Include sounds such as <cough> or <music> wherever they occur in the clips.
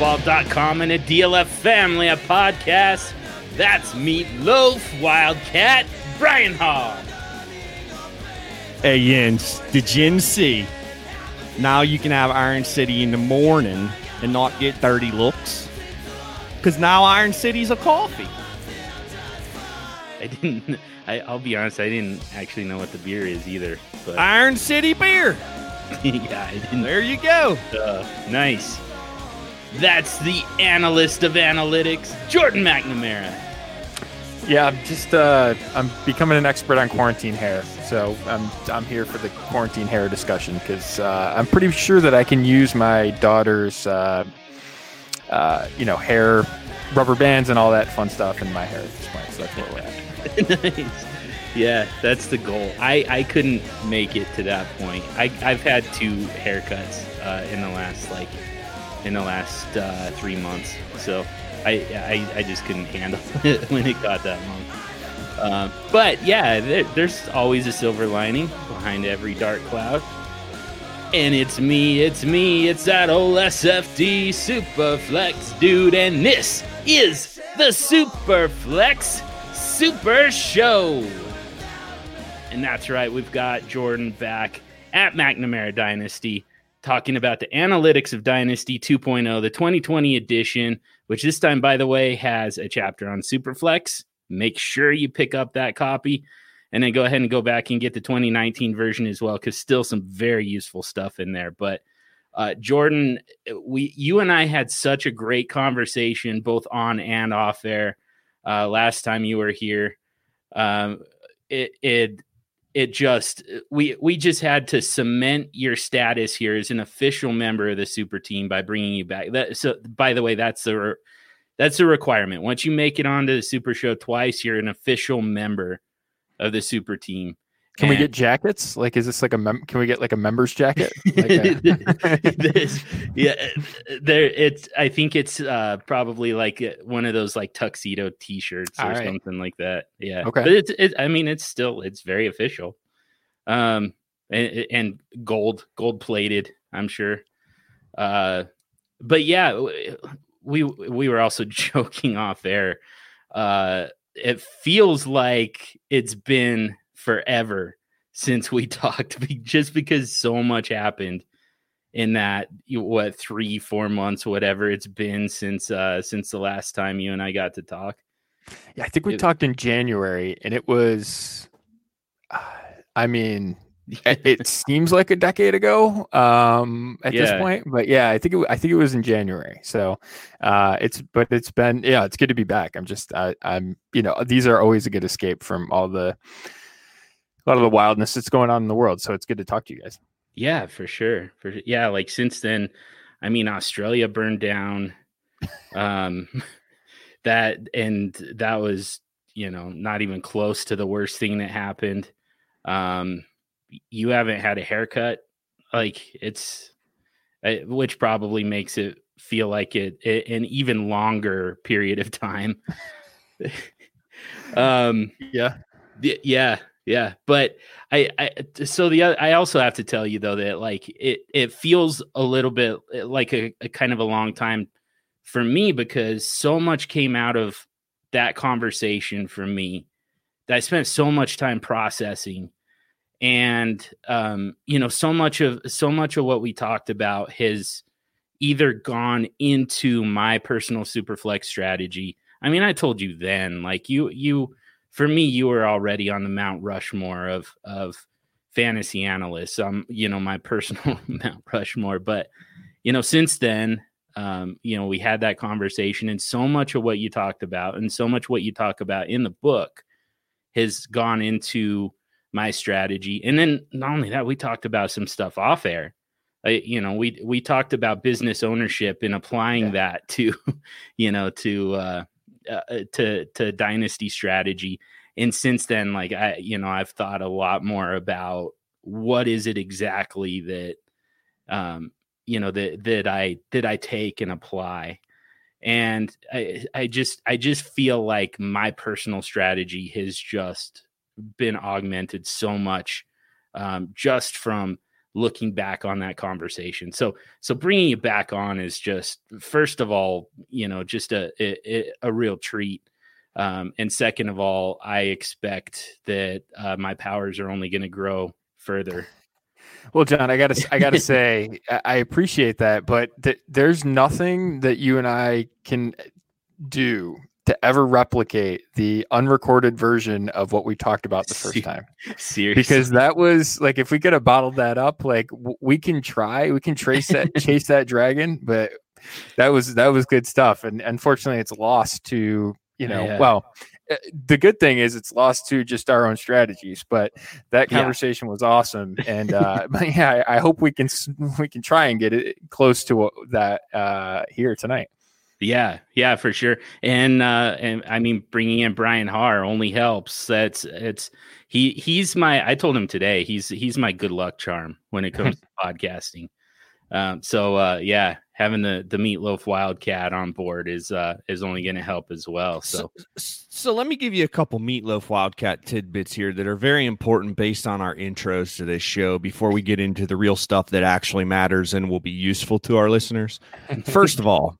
DynastyLeagueFootball.com and a DLF family of podcasts. That's Meatloaf, Wildcat, Brian Harr. Hey Jens, did you see? Now you can have Iron City in the morning and not get dirty looks. Because now Iron City's a coffee. I didn't. I, I'll be honest. I didn't actually know what the beer is either. But Iron City beer. <laughs> yeah, I didn't. There you go. Uh, nice. That's the analyst of analytics, Jordan McNamara. Yeah, I'm just uh, I'm becoming an expert on quarantine hair, so I'm I'm here for the quarantine hair discussion because uh, I'm pretty sure that I can use my daughter's uh, uh, you know hair rubber bands and all that fun stuff in my hair at this point. So that's where we're at. <laughs> nice. Yeah, that's the goal. I, I couldn't make it to that point. I, I've had two haircuts uh, in the last like in the last uh, three months, so I, I I just couldn't handle <laughs> it when it got that long. Uh, but yeah, there, there's always a silver lining behind every dark cloud. And it's me, it's me, it's that old SFD Superflex dude, and this is the Superflex Super Show. And that's right, we've got Jordan back at McNamara Dynasty talking about the analytics of Dynasty 2.0, the 2020 edition, which this time, by the way, has a chapter on Superflex. Make sure you pick up that copy and then go ahead and go back and get the 2019 version as well, because still some very useful stuff in there. But uh, Jordan, we you and I had such a great conversation both on and off air uh, last time you were here. Um, it it it just we we just had to cement your status here as an official member of the super team by bringing you back. That so by the way, that's the that's a requirement. Once you make it onto the super show twice, you're an official member of the super team. Can we get jackets? Like, is this like a mem- can we get like a member's jacket? <laughs> Like a- <laughs> yeah, there. It's. I think it's uh, probably like one of those like tuxedo T-shirts or right. something like that. Yeah. Okay. But it's. It, I mean, it's still. It's very official. Um, and, and gold, gold plated. I'm sure. Uh, but yeah, we we were also <laughs> joking off air. Uh, it feels like it's been forever since we <laughs> talked just because so much happened in that what three four months whatever it's been since uh since the last time you and i got to talk yeah, I think we It- talked in January, and it was. uh, I mean, <laughs> it, it seems like a decade ago um at Yeah. this point but yeah i think it, i think it was in january so uh it's but it's been yeah it's good to be back i'm just I, i'm you know these are always a good escape from all the a lot of the wildness that's going on in the world so it's good to talk to you guys. Yeah for sure for yeah like since then i mean australia burned down <laughs> um that and that was you know not even close to the worst thing that happened. Um you haven't had a haircut like it's uh, which probably makes it feel like it, it an even longer period of time. <laughs> <laughs> Um yeah. Y- yeah yeah but i i so the oth- i also have to tell you though that like it it feels a little bit uh, like a, a kind of a long time for me because so much came out of that conversation for me that i spent so much time processing and um you know so much of so much of what we talked about has either gone into my personal superflex strategy. I mean i told you then like you you for me, you were already on the Mount Rushmore of of fantasy analysts. Um, you know, my <laughs> personal Mount Rushmore. But you know, since then, um, you know, we had that conversation, and so much of what you talked about, and so much what you talk about in the book, has gone into my strategy. And then not only that, we talked about some stuff off air. I, you know, we we talked about business ownership and applying Yeah. that <laughs> to, you know, to uh, uh, to to dynasty strategy. And since then like i you know i've thought a lot more about what is it exactly that um you know that that i that i take and apply. And i i just i just feel like my personal strategy has just been augmented so much um just from looking back on that conversation. So so bringing you back on is just first of all, you know, just a a, a real treat. Um, and second of all, I expect that uh, my powers are only going to grow further. <laughs> Well, John, I gotta I gotta <laughs> say I appreciate that, but th- there's nothing that you and I can do to ever replicate the unrecorded version of what we talked about the first time. Seriously, because that was like if we could have bottled that up, like w- we can try, we can trace that, <laughs> chase that dragon, but that was that was good stuff, and unfortunately, it's lost to you know yeah. well. Eh, the good thing is it's lost to just our own strategies, but that conversation yeah. was awesome, <laughs> and uh, but yeah, I, I hope we can we can try and get it close to that uh, here tonight. Yeah, yeah, for sure. And uh and I mean bringing in Brian Harr only helps. That's it's he he's my I told him today, he's he's my good luck charm when it comes <laughs> to podcasting. Um so uh yeah, having the the meatloaf wildcat on board is uh is only going to help as well. So. so so let me give you a couple meatloaf wildcat tidbits here that are very important based on our intros to this show before we get into the real stuff that actually matters and will be useful to our listeners. <laughs> First of all,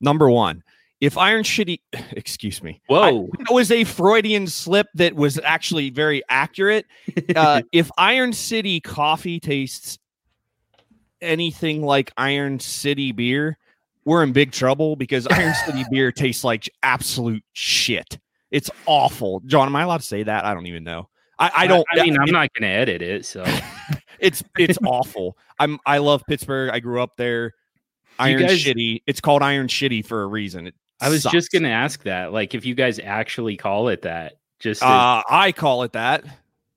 Number one, if Iron Shitty, <laughs> excuse me, whoa, it was a Freudian slip that was actually very accurate. Uh, <laughs> if Iron City coffee tastes anything like Iron City beer, we're in big trouble because Iron <laughs> City beer tastes like absolute shit. It's awful. John, am I allowed to say that? I don't even know. I, I don't. I mean, I'm it, not going to edit it, so it's it's awful. I'm I love Pittsburgh. I grew up there. Iron guys, Shitty. It's called Iron Shitty for a reason. It I was sucks. just gonna ask that, like, if you guys actually call it that. Just to... uh, I call it that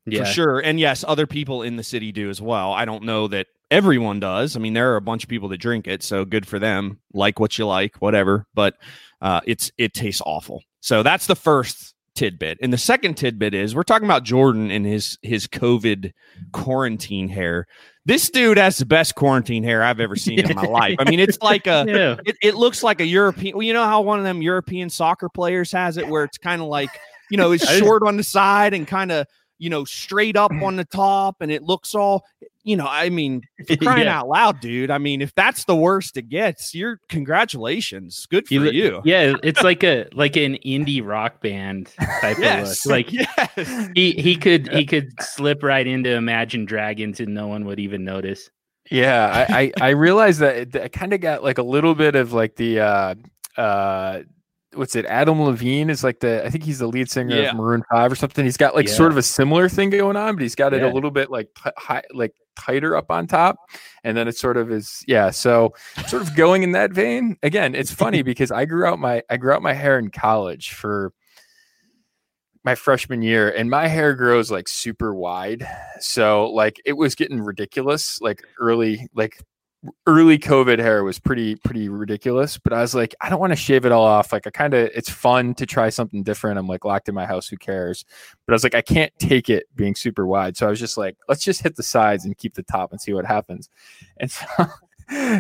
yeah. for sure, and yes, other people in the city do as well. I don't know that everyone does. I mean, there are a bunch of people that drink it, so good for them. Like what you like, whatever. But uh, it's it tastes awful. So that's the first tidbit. And the second tidbit is we're talking about Jordan and his his COVID quarantine hair. This dude has the best quarantine hair I've ever seen in my <laughs> life. I mean, it's like a, yeah. it, it looks like a European. Well, you know how one of them European soccer players has it, where it's kind of like, you know, it's short on the side and kind of, you know, straight up on the top, and it looks all you know, I mean, <laughs> crying yeah. out loud, dude. I mean, if that's the worst it gets, you're congratulations. Good for you. you. Yeah, it's <laughs> like a like an indie rock band type yes. of look. <laughs> Like yes. he he could he could slip right into Imagine Dragons and no one would even notice. Yeah, I I, I realized that it, kind of got like a little bit of like the uh uh what's it? Adam Levine is like the I think he's the lead singer yeah. of Maroon Five or something. He's got like yeah. sort of a similar thing going on, but he's got it yeah. a little bit like high, like tighter up on top, and then it sort of is yeah. So sort of going in that vein. Again, it's funny <laughs> because I grew out my I grew out my hair in college for my freshman year and my hair grows like super wide so like it was getting ridiculous like early like early COVID hair was pretty pretty ridiculous, but I was like, I don't want to shave it all off. Like I kind of it's fun to try something different. I'm like locked in my house, who cares? But I was like, I can't take it being super wide. So I was just like, let's just hit the sides and keep the top and see what happens. And <laughs> so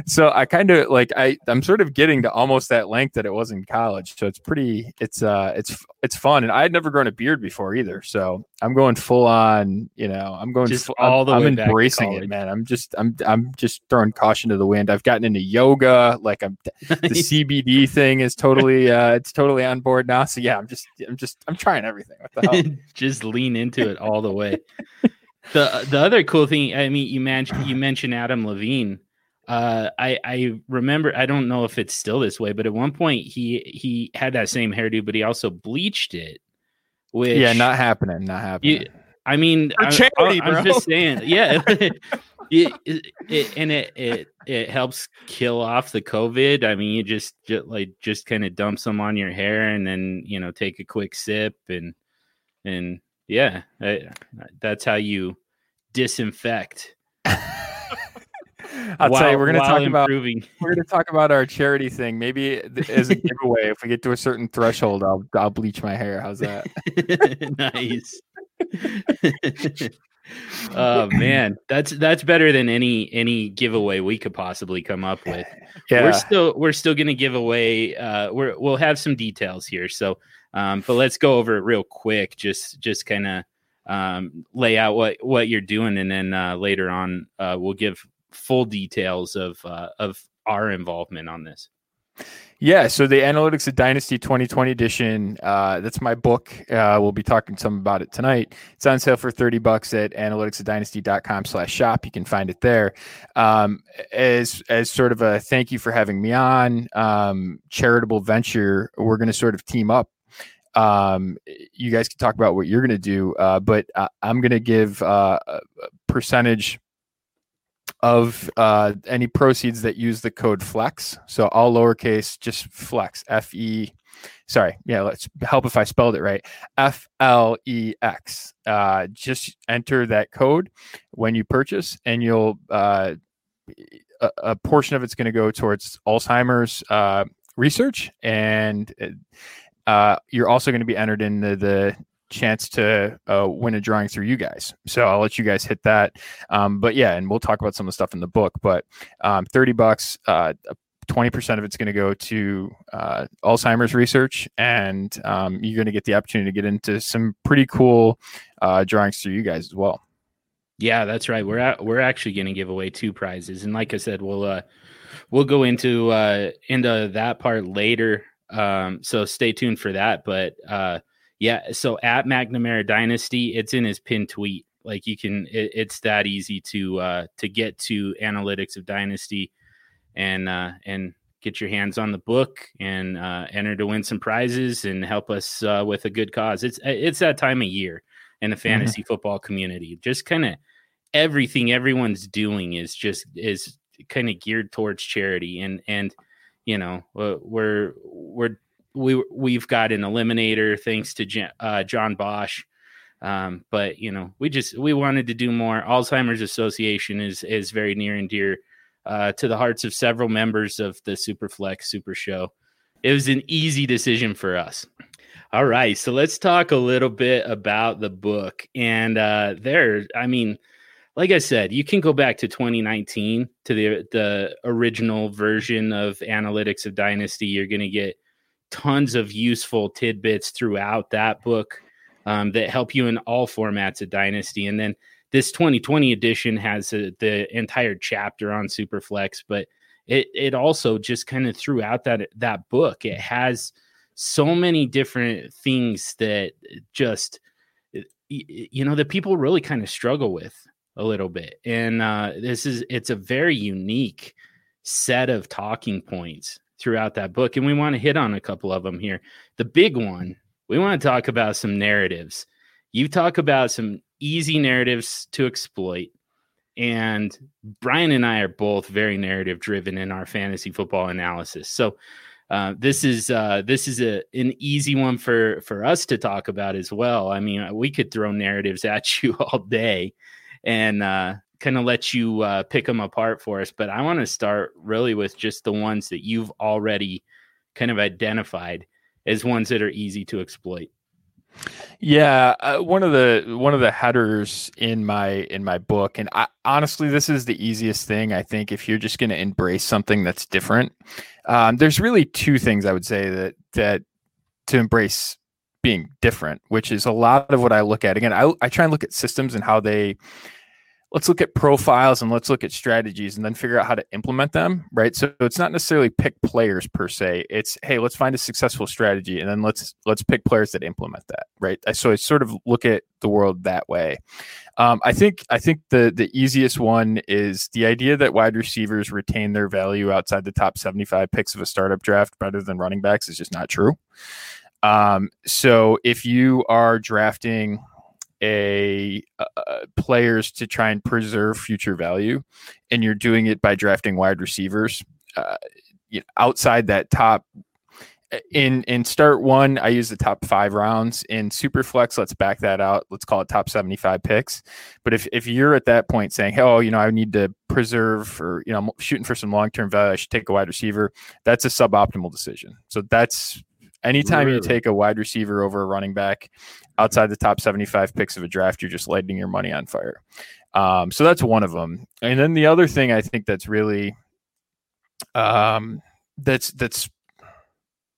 so I kind of like I I'm sort of getting to almost that length that it was in college. So it's pretty it's uh it's it's fun and I had never grown a beard before either. So I'm going full on, you know, I'm going just full, all the I'm, way I'm embracing it, man. I'm just I'm I'm just throwing caution to the wind. I've gotten into yoga, like I'm <laughs> the CBD thing is totally uh it's totally on board now. So yeah, I'm just I'm just I'm trying everything. What the hell? <laughs> just lean into it all the way. the the other cool thing, I mean, you mentioned you mentioned Adam Levine uh, I I remember I don't know if it's still this way, but at one point he he had that same hairdo, but he also bleached it. Which yeah, not happening, not happening. You, I mean, For charity, I, am just saying, <laughs> yeah. <laughs> it, it, it, and it it it helps kill off the COVID. I mean, you just, just like just kind of dump some on your hair, and then you know take a quick sip, and and yeah, I, that's how you disinfect. <laughs> I'll while, tell you, we're going to talk improving. about <laughs> we're going to talk about our charity thing. Maybe as a giveaway, if we get to a certain threshold, I'll I'll bleach my hair. How's that? <laughs> nice. <laughs> oh man, that's that's better than any any giveaway we could possibly come up with. Yeah. We're still we're still going to give away. Uh, we're we'll have some details here. So, um, but let's go over it real quick. Just just kind of um, lay out what what you're doing, and then uh, later on uh, we'll give full details of uh, of our involvement on this. Yeah, so the Analytics of Dynasty 2020 edition, uh, that's my book. Uh, we'll be talking some about it tonight. It's on sale for 30 bucks at analyticsofdynasty.com slash shop. You can find it there. Um, as, as sort of a thank you for having me on, um, charitable venture, we're going to sort of team up um, you guys can talk about what you're going to do, uh, but uh, I'm going to give uh, a percentage of uh, any proceeds that use the code flex. So all lowercase just flex f-e sorry yeah let's help if i spelled it right. F-l-e-x uh, just enter that code when you purchase and you'll uh, a, a, portion of it's going to go towards alzheimer's uh, research and uh, you're also going to be entered in the, the chance to uh, win a drawing through you guys. So I'll let you guys hit that. Um, but yeah, and we'll talk about some of the stuff in the book. But um, 30 bucks, uh, 20% of it's going to go to uh, Alzheimer's research, and um, you're going to get the opportunity to get into some pretty cool uh, drawings through you guys as well. Yeah, that's right. We're at, we're actually going to give away two prizes, and like I said, we'll uh, we'll go into uh, into that part later. Um, so stay tuned for that. But yeah, so at McNamara Dynasty, it's in his pin tweet. Like you can, it, it's that easy to uh, to get to analytics of Dynasty, and uh, and get your hands on the book and uh, enter to win some prizes and help us uh, with a good cause. It's it's that time of year in the mm-hmm. fantasy mm-hmm. football community. Just kind of everything everyone's doing is just is kind of geared towards charity and and you know we're we're we we've got an eliminator thanks to uh, John Bosch. Um, but you know, we just we wanted to do more. Alzheimer's Association is is very near and dear uh, to the hearts of several members of the Superflex Super Show. It was an easy decision for us. All right, so let's talk a little bit about the book. And uh, there, I mean, like I said, you can go back to 2019 to the the original version of Analytics of Dynasty. You're going to get tons of useful tidbits throughout that book um, that help you in all formats of Dynasty. And then this 2020 edition has a, the entire chapter on Superflex, but it it also just kind of throughout that that book, it has so many different things that just you know that people really kind of struggle with a little bit. And uh, this is it's a very unique set of talking points throughout that book. And we want to hit on a couple of them here. The big one, we want to talk about some narratives. You talk about some easy narratives to exploit. And Brian and I are both very narrative driven in our fantasy football analysis. So uh, this is uh, this is a an easy one for for us to talk about as well. I mean, we could throw narratives at <laughs> you all day, and uh, kind of let you uh, pick them apart for us. But I want to start really with just the ones that you've already kind of identified as ones that are easy to exploit. Yeah, uh, one of the one of the headers in my in my book, and I, honestly, this is the easiest thing I think. If you're just going to embrace something that's different, um, there's really two things I would say that that to embrace being different, which is a lot of what I look at. Again, I, I try and look at systems and how they let's look at profiles and let's look at strategies and then figure out how to implement them right? So it's not necessarily pick players per se. It's hey let's find a successful strategy and then let's let's pick players that implement that right? So i sort of look at the world that way. Um, i think i think the the easiest one is the idea that wide receivers retain their value outside the top 75 picks of a startup draft better than running backs is just not true. Um, so if you are drafting a uh, players to try and preserve future value, and you're doing it by drafting wide receivers uh, you know, outside that top. Uh, in in start one, I use the top five rounds. In super flex, let's back that out. Let's call it top seventy five picks. But if if you're at that point saying, "Oh, you know, I need to preserve or you know, I'm shooting for some long term value, I should take a wide receiver," that's a suboptimal decision. So that's Anytime really? you take a wide receiver over a running back outside the top 75 picks of a draft, you're just lighting your money on fire. Um, so that's one of them. And then the other thing I think that's really um, that's that's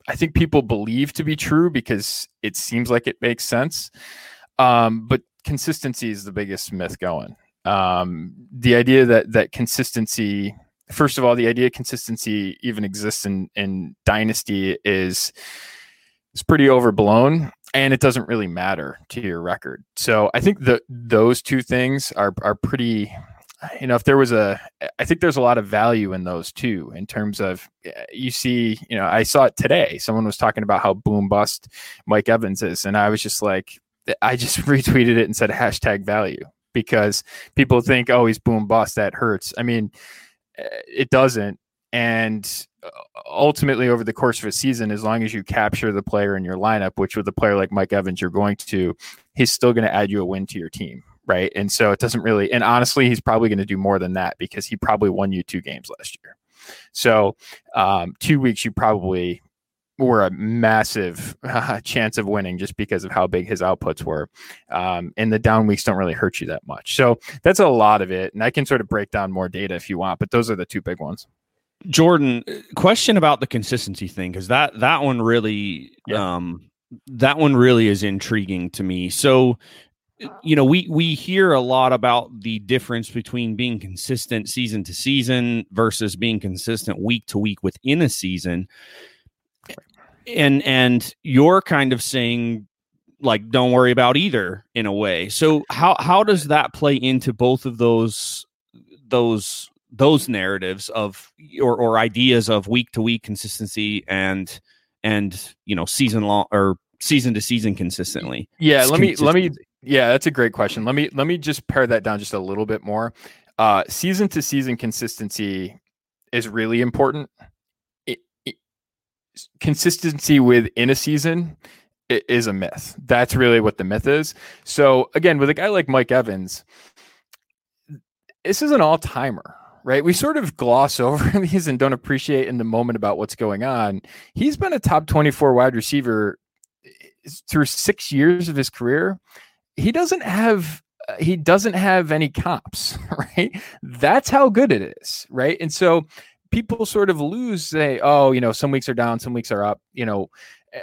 I think people believe to be true because it seems like it makes sense. Um, but consistency is the biggest myth going. Um, the idea that that consistency, first of all, the idea consistency even exists in in dynasty is is pretty overblown and it doesn't really matter to your record. So I think that those two things are are pretty you know if there was a i think there's a lot of value in those too in terms of eh, you see you know i saw it today. Someone was talking about how boom bust mike evans is and i was just like i just <laughs> retweeted it and said hashtag value because people think oh he's boom bust that hurts. I mean eh, it doesn't and uh, ultimately over the course of a season as long as you capture the player in your lineup which with a player like mike evans you're going to he's still going to add you a win to your team right? And so it doesn't really. And honestly, he's probably going to do more than that because he probably won you two games last year. So um, two weeks, you probably were a massive uh, <laughs> chance of winning just because of how big his outputs were. Um, and the down weeks don't really hurt you that much. So that's a lot of it. And I can sort of break down more data if you want, but those are the two big ones. Jordan, question about the consistency thing because that that one really yeah. um that one really is intriguing to me. So you know we we hear a lot about the difference between being consistent season to season versus being consistent week to week within a season and and you're kind of saying like don't worry about either in a way so how how does that play into both of those those those narratives of or or ideas of week to week consistency and and you know season long or season to season consistently yeah let me let me yeah, that's a great question. Let me let me just pare that down just a little bit more. Uh, season to season consistency is really important. It, it, consistency within a season is a myth. That's really what the myth is. So again, with a guy like Mike Evans, this is an all timer, right? We sort of gloss <laughs> over these and don't appreciate in the moment about what's going on. He's been a top 24 wide receiver eh, through six years of his career he doesn't have uh, he doesn't have any comps, <laughs> right? That's how good it is, right? And so people sort of lose say, oh, you know, some weeks are down, some weeks are up, you know, uh,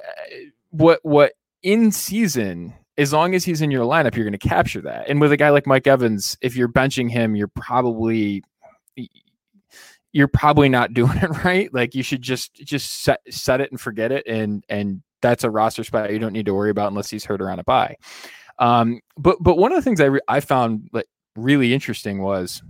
what what in season as long as he's in your lineup, you're going to capture that. And with a guy like Mike Evans, if you're benching him, you're probably you're probably not <laughs> doing it right. Like you should just just set set it and forget it, and and that's a roster spot you don't need to worry about unless he's hurt or on a bye. Um, but but one of the things I re- I found like really interesting was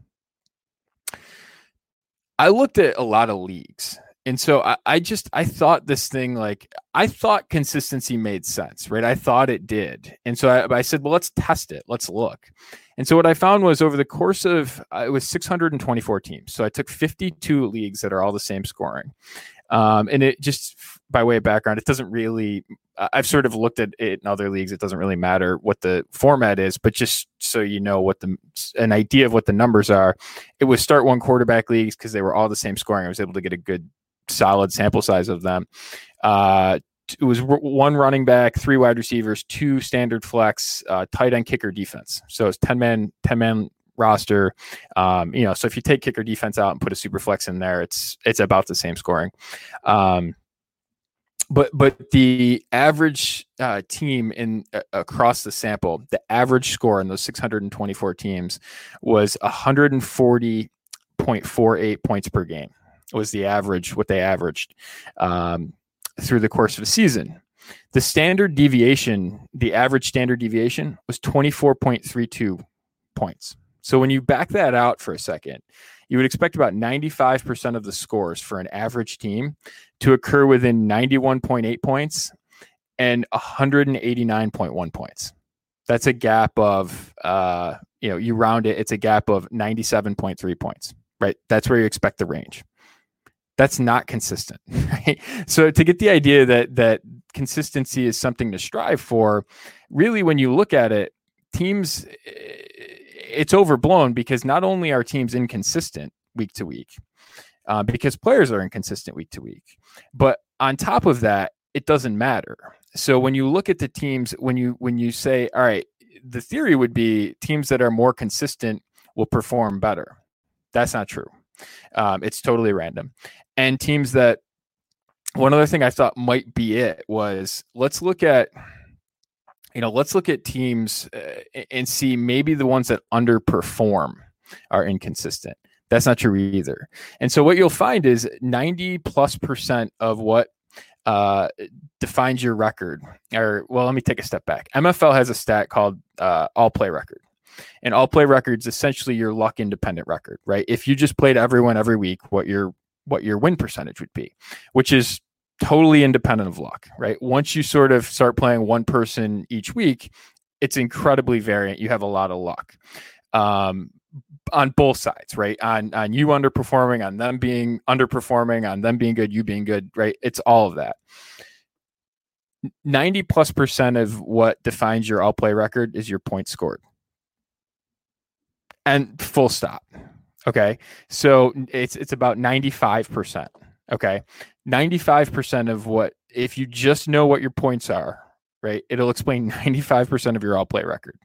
I looked at a lot of leagues. And so I, I just I thought this thing like I thought consistency made sense, right? I thought it did, and so I, I said, well, let's test it, let's look. And so what I found was over the course of uh, it was 624 teams. So I took 52 leagues that are all the same scoring, um, and it just by way of background, it doesn't really. I've sort of looked at it in other leagues. It doesn't really matter what the format is, but just so you know what the an idea of what the numbers are, it was start one quarterback leagues because they were all the same scoring. I was able to get a good solid sample size of them. Uh, it was one running back, three wide receivers, two standard flex, uh, tight end, kicker, defense. So it's ten man, ten man roster. Um, you know, so if you take kicker defense out and put a super flex in there, it's it's about the same scoring. Um, but but the average uh, team in uh, across the sample, the average score in those 624 teams was 140.48 points per game. Was the average what they averaged um, through the course of the season? The standard deviation, the average standard deviation, was 24.32 points. So when you back that out for a second, you would expect about 95% of the scores for an average team to occur within 91.8 points and 189.1 points. That's a gap of, uh, you know, you round it, it's a gap of 97.3 points, right? That's where you expect the range. That's not consistent, <laughs> right? So to get the idea that that consistency is something to strive for, really, when you look at it, teams it's overblown because not only are teams inconsistent week to week, uh, because players are inconsistent week to week, but on top of that, it doesn't matter. So when you look at the teams, when you when you say, all right, the theory would be teams that are more consistent will perform better. That's not true. Um, it's totally random. And teams that one other thing I thought might be it was let's look at you know, let's look at teams uh, and see maybe the ones that underperform are inconsistent. That's not true either. And so what you'll find is 90 plus percent of what uh, defines your record, or well, let me take a step back. MFL has a stat called uh, all play record. And all play records essentially your luck independent record, right? If you just played everyone every week, what your what your win percentage would be, which is totally independent of luck, right? Once you sort of start playing one person each week, it's incredibly variant. You have a lot of luck. Um, on both sides, right? On on you underperforming, on them being underperforming, on them being good, you being good, right? It's all of that. 90 plus percent of what defines your all play record is your points scored. And full stop. Okay. So it's it's about 95%. Okay. 95% of what if you just know what your points are, right? It'll explain <laughs> 95% of your all play record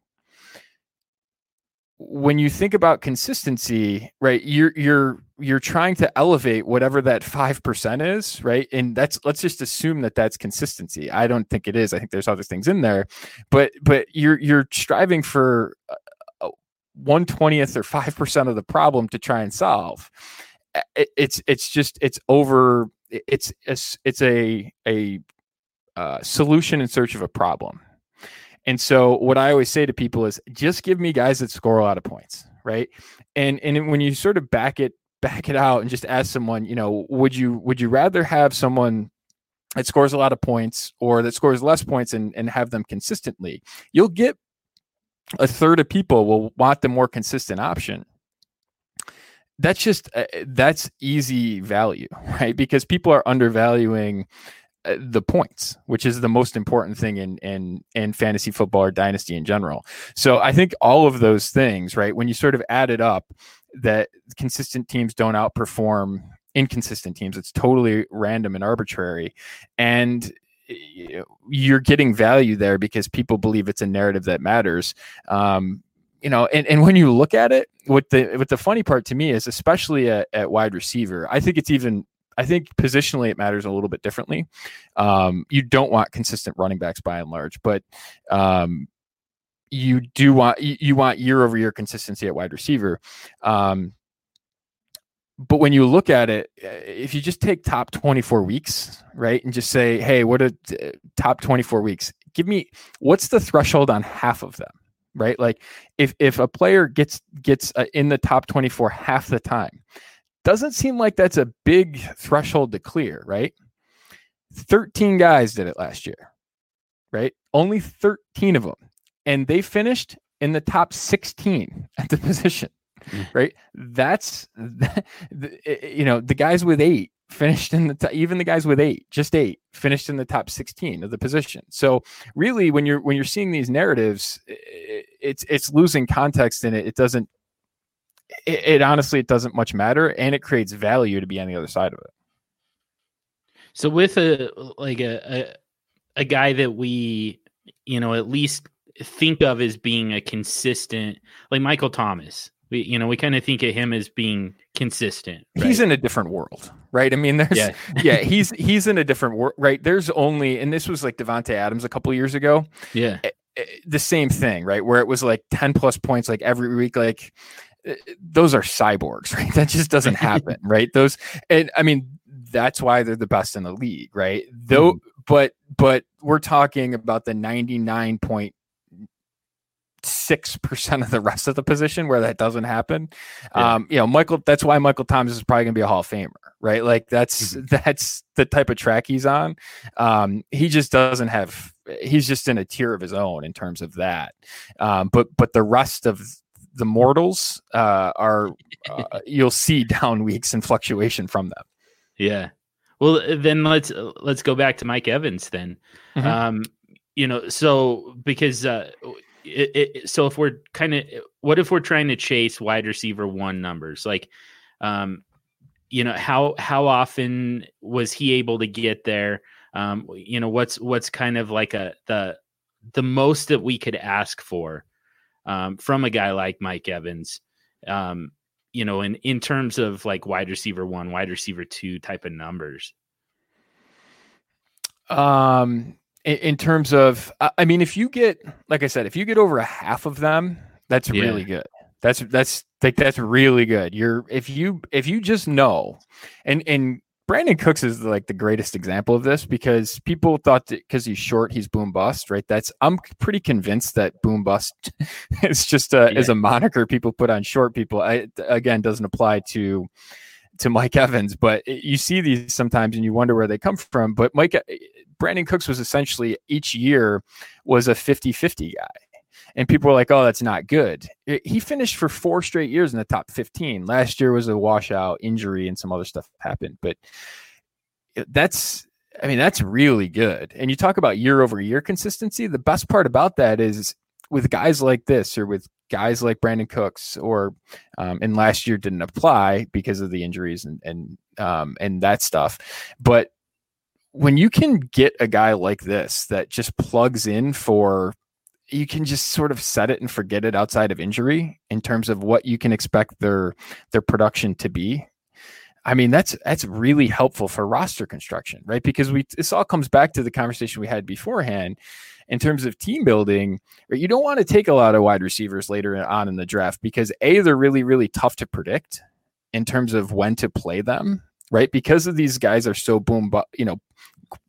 when you think about consistency, right, you're you're you're trying to elevate whatever that five percent is, right? And that's let's just assume that that's consistency. I don't think it is. I think there's other things in there, but but you're you're striving for one twentieth or five percent of the problem to try and solve. It, it's it's just it's over. It's it's it's a a uh, solution in search of a problem and so what I always say to people is just give me guys that score a lot of points, right? And and when you sort of back it back it out and just ask someone, you know, would you would you rather have someone that scores a lot of points or that scores less points and and have them consistently? You'll get a third of people will want the more consistent option that's just uh, that's easy value <laughs> right because people are undervaluing uh, the points, which is the most important thing in in in fantasy football or dynasty in general. So I think all of those things, right, when you sort of add it up, that consistent teams don't outperform inconsistent teams. It's totally random and arbitrary, and you're getting value there because people believe it's a narrative that matters. Um, you know, and, and when you look at it, what the what the funny part to me is, especially at, at wide receiver, I think it's even I think positionally it matters a little bit differently. Um, you don't want consistent running backs by and large, but um, you do want you, want year over year consistency at wide receiver. Um, but when you look at it, if you just take top 24 weeks, right, and just say, hey, what are top 24 weeks? Give me what's the threshold on half of them, right? Like if if a player gets gets uh, in the top 24 half the time, doesn't seem like that's a big threshold to clear, right? 13 guys did it last year, right? Only 13 of them. And they finished in the top 16 at the <laughs> position. <laughs> right? That's, <laughs> eh, eh, you know, the guys with eight finished in the top, even the guys with eight, just eight, finished in the top 16 of the position. So really, when you're when you're seeing these narratives, eh, it's it's losing context in it. It doesn't it, it honestly it doesn't much matter, and it creates value to be on the other side of it. So with a like a, a a guy that we you know at least think of as being a consistent like Michael Thomas. We you know we kind of think of him as being consistent. Right? He's in a different world, right? I mean, there's yeah, <laughs> yeah he's he's in a different world, right? There's only and this was like Davante Adams a couple years ago. Yeah, eh, eh, the same thing, right? Where it was like ten plus points like every week, like those are cyborgs, <laughs> right? That just doesn't happen, <laughs> right? Those, and I mean, that's why they're the best in the league, right? Though, mm. but but we're talking about the ninety nine point six percent of the rest of the position where that doesn't happen. Yeah. Um, you know, Michael. That's why Michael Thomas is probably going to be a Hall of Famer, right? Like that's mm-hmm. that's the type of track he's on. Um, he just doesn't have. He's just in a tier of his own in terms of that. Um, but but the rest of the mortals uh, are uh, <laughs> you'll see down weeks and fluctuation from them. Yeah. Well, then let's let's go back to Mike Evans then. Mm-hmm. Um, you know, so because uh, it, it, so if we're kind of what if we're trying to chase wide receiver one numbers like um you know how how often was he able to get there um you know what's what's kind of like a the the most that we could ask for um, from a guy like Mike Evans. Um, you know, in in terms of like wide receiver one, wide receiver two type of numbers. Um, in, in, terms of, I mean, if you get, like I said, if you get over a half of them, that's yeah. really good. That's that's like that's really good. You're if you if you just know, and and Brandin Cooks is like the greatest example of this because people thought that because he's short, he's boom bust, right? That's I'm pretty convinced that boom bust <laughs> is just a yeah. is a moniker people put on short people. I again doesn't apply to to Mike Evans, but you see these sometimes and you wonder where they come from. But Mike eh, Brandin Cooks was essentially each year was a 50-50 guy and people were like, "Oh, that's not good." Eh, he finished for four straight years in the top 15. Last year was a washout injury and some other stuff happened, but eh, that's I mean, that's really good. And you talk about year over year consistency. The best part about that is with guys like this or with guys like Brandin Cooks or um, and last year didn't apply because of the injuries and and um, and that stuff. But when you can get a guy like this that just plugs in for you can just sort of set it and forget it outside of injury in terms of what you can expect their their production to be. I mean, that's that's really helpful for roster construction, right? Because we this all comes back to the conversation we had beforehand in terms of team building. Right? You don't want to take a lot of wide receivers later on in the draft because a they're really really tough to predict in terms of when to play them, right? Because of these guys are so boom, but you know,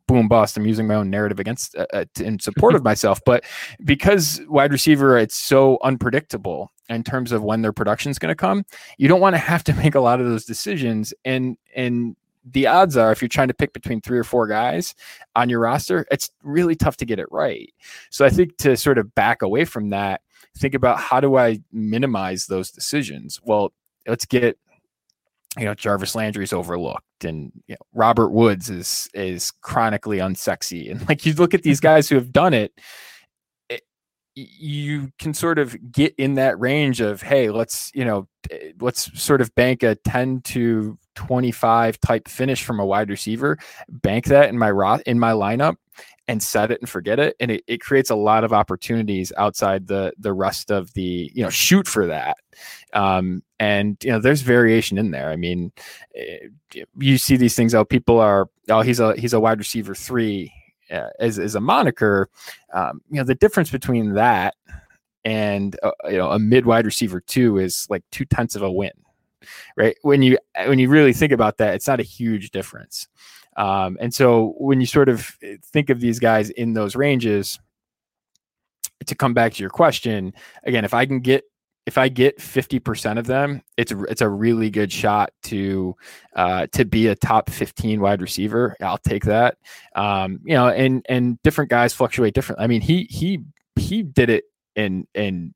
boom bust. I'm using my own narrative against uh, uh in support of <laughs> myself, but because wide receiver, it's so unpredictable in terms of when their production is going to come. You don't want to have to make a lot of those decisions, and and the odds are if you're trying to pick between three or four guys on your roster, it's really tough to get it right. So I think to sort of back away from that, think about how do I minimize those decisions? Well, let's get you know Jarvis Landry's overlooked, and you know, Robert Woods is is chronically unsexy, and like you look at these <laughs> guys who have done it, eh, it, you can sort of get in that range of hey, let's you know eh, let's sort of bank a ten to twenty five type finish from a wide receiver, bank that in my rot in my lineup, and set it and forget it and it, it creates a lot of opportunities outside the the rest of the you know shoot for that. Um, and you know there's variation in there. I mean eh, you see these things out people are oh he's a he's a wide receiver three uh, as, as a moniker. Um, you know the difference between that and uh, you know a mid wide receiver two is like two tenths of a win right when you when you really think about that it's not a huge difference um, and so when you sort of think of these guys in those ranges, to come back to your question again, if I can get if I get 50% of them, it's it's a really good shot to uh, to be a top 15 wide receiver. I'll take that. Um, you know, and and different guys fluctuate different. I mean, he he he did it in in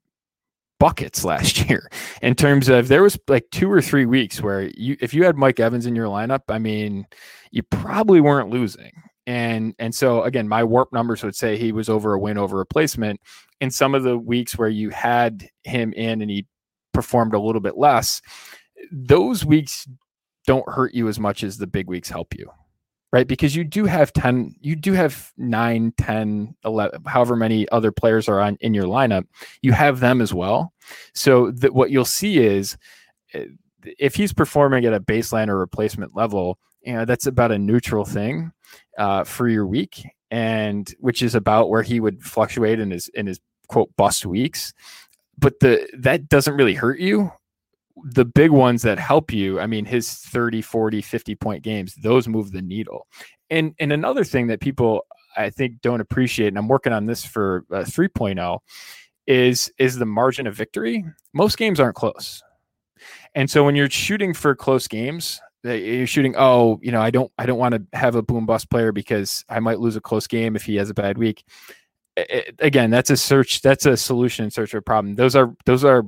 buckets <laughs> last year in terms of there was like two or three weeks where you if you had Mike Evans in your lineup, I mean, you probably weren't losing. And and so again, my warp numbers would say he was over a win over a replacement. In some of the weeks where you had him in and he performed a little bit less, those weeks don't hurt you as much as the big weeks help you right? Because you do have 10, you do have 9, 10, 11, however many other players are on in your lineup, you have them as well. So that what you'll see is eh, if he's performing at a baseline or replacement level, you know, that's about a neutral thing uh, for your week and which is about where he would fluctuate in his in his quote bust weeks but the that doesn't really hurt you the big ones that help you, I mean, his 30, 40, 50 point games, those move the needle. And and another thing that people I think don't appreciate, and I'm working on this for uh, 3.0, is is the margin of victory. Most games aren't close. And so when you're shooting for close games, you're shooting, oh, you know, I don't I don't want to have a boom bust player because I might lose a close game if he has a bad week. It, again, that's a search, that's a solution in search of a problem. Those are those are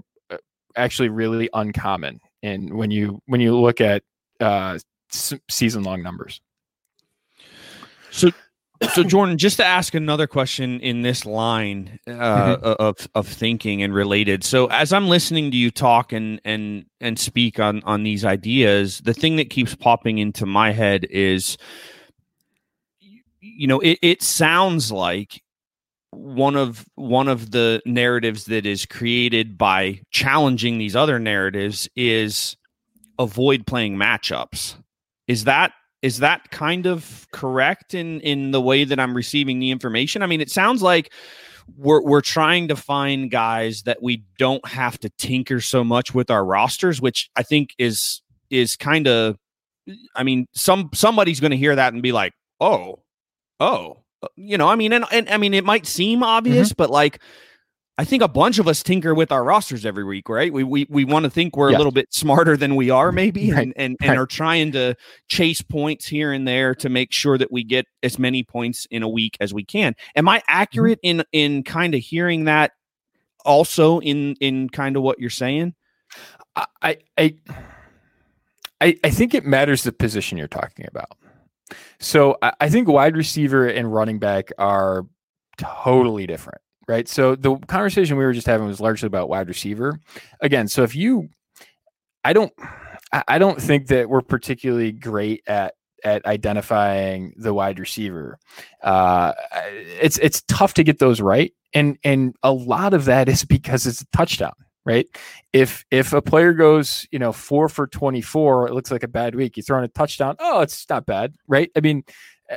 actually really uncommon and when you when you look at uh, season long numbers. So so Jordan, just to ask another question in this line uh, mm-hmm. of of thinking and related. So as I'm listening to you talk and and and speak on on these ideas, the thing that keeps popping into my head is, you know, it, it sounds like one of one of the narratives that is created by challenging these other narratives is avoid playing matchups. Is that is that kind of correct in in the way that I'm receiving the information? I mean, it sounds like we're we're trying to find guys that we don't have to tinker so much with our rosters, which I think is is kind of I mean, some somebody's going to hear that and be like, "Oh, oh, you know." I mean, and, and I mean, it might seem obvious, mm-hmm. but like, I think a bunch of us tinker with our rosters every week, right? We we we want to think we're yeah. a little bit smarter than we are, maybe, right. and and, and right. are trying to chase points here and there to make sure that we get as many points in a week as we can. Am I mm-hmm. accurate mm-hmm. in in kind of hearing that? Also, in in kind of what you're saying, I I I, I think it matters the position you're talking about. So I, I think wide receiver and running back are totally different, right? So the conversation we were just having was largely about wide receiver. Again, so if you, I don't, I don't think that we're particularly great at at identifying the wide receiver. Uh, it's it's tough to get those right, and and a lot of that is because it's a touchdown, right? If if a player goes, you know, four for 24, it looks like a bad week. You throw in a touchdown, oh, it's not bad, right? I mean, eh,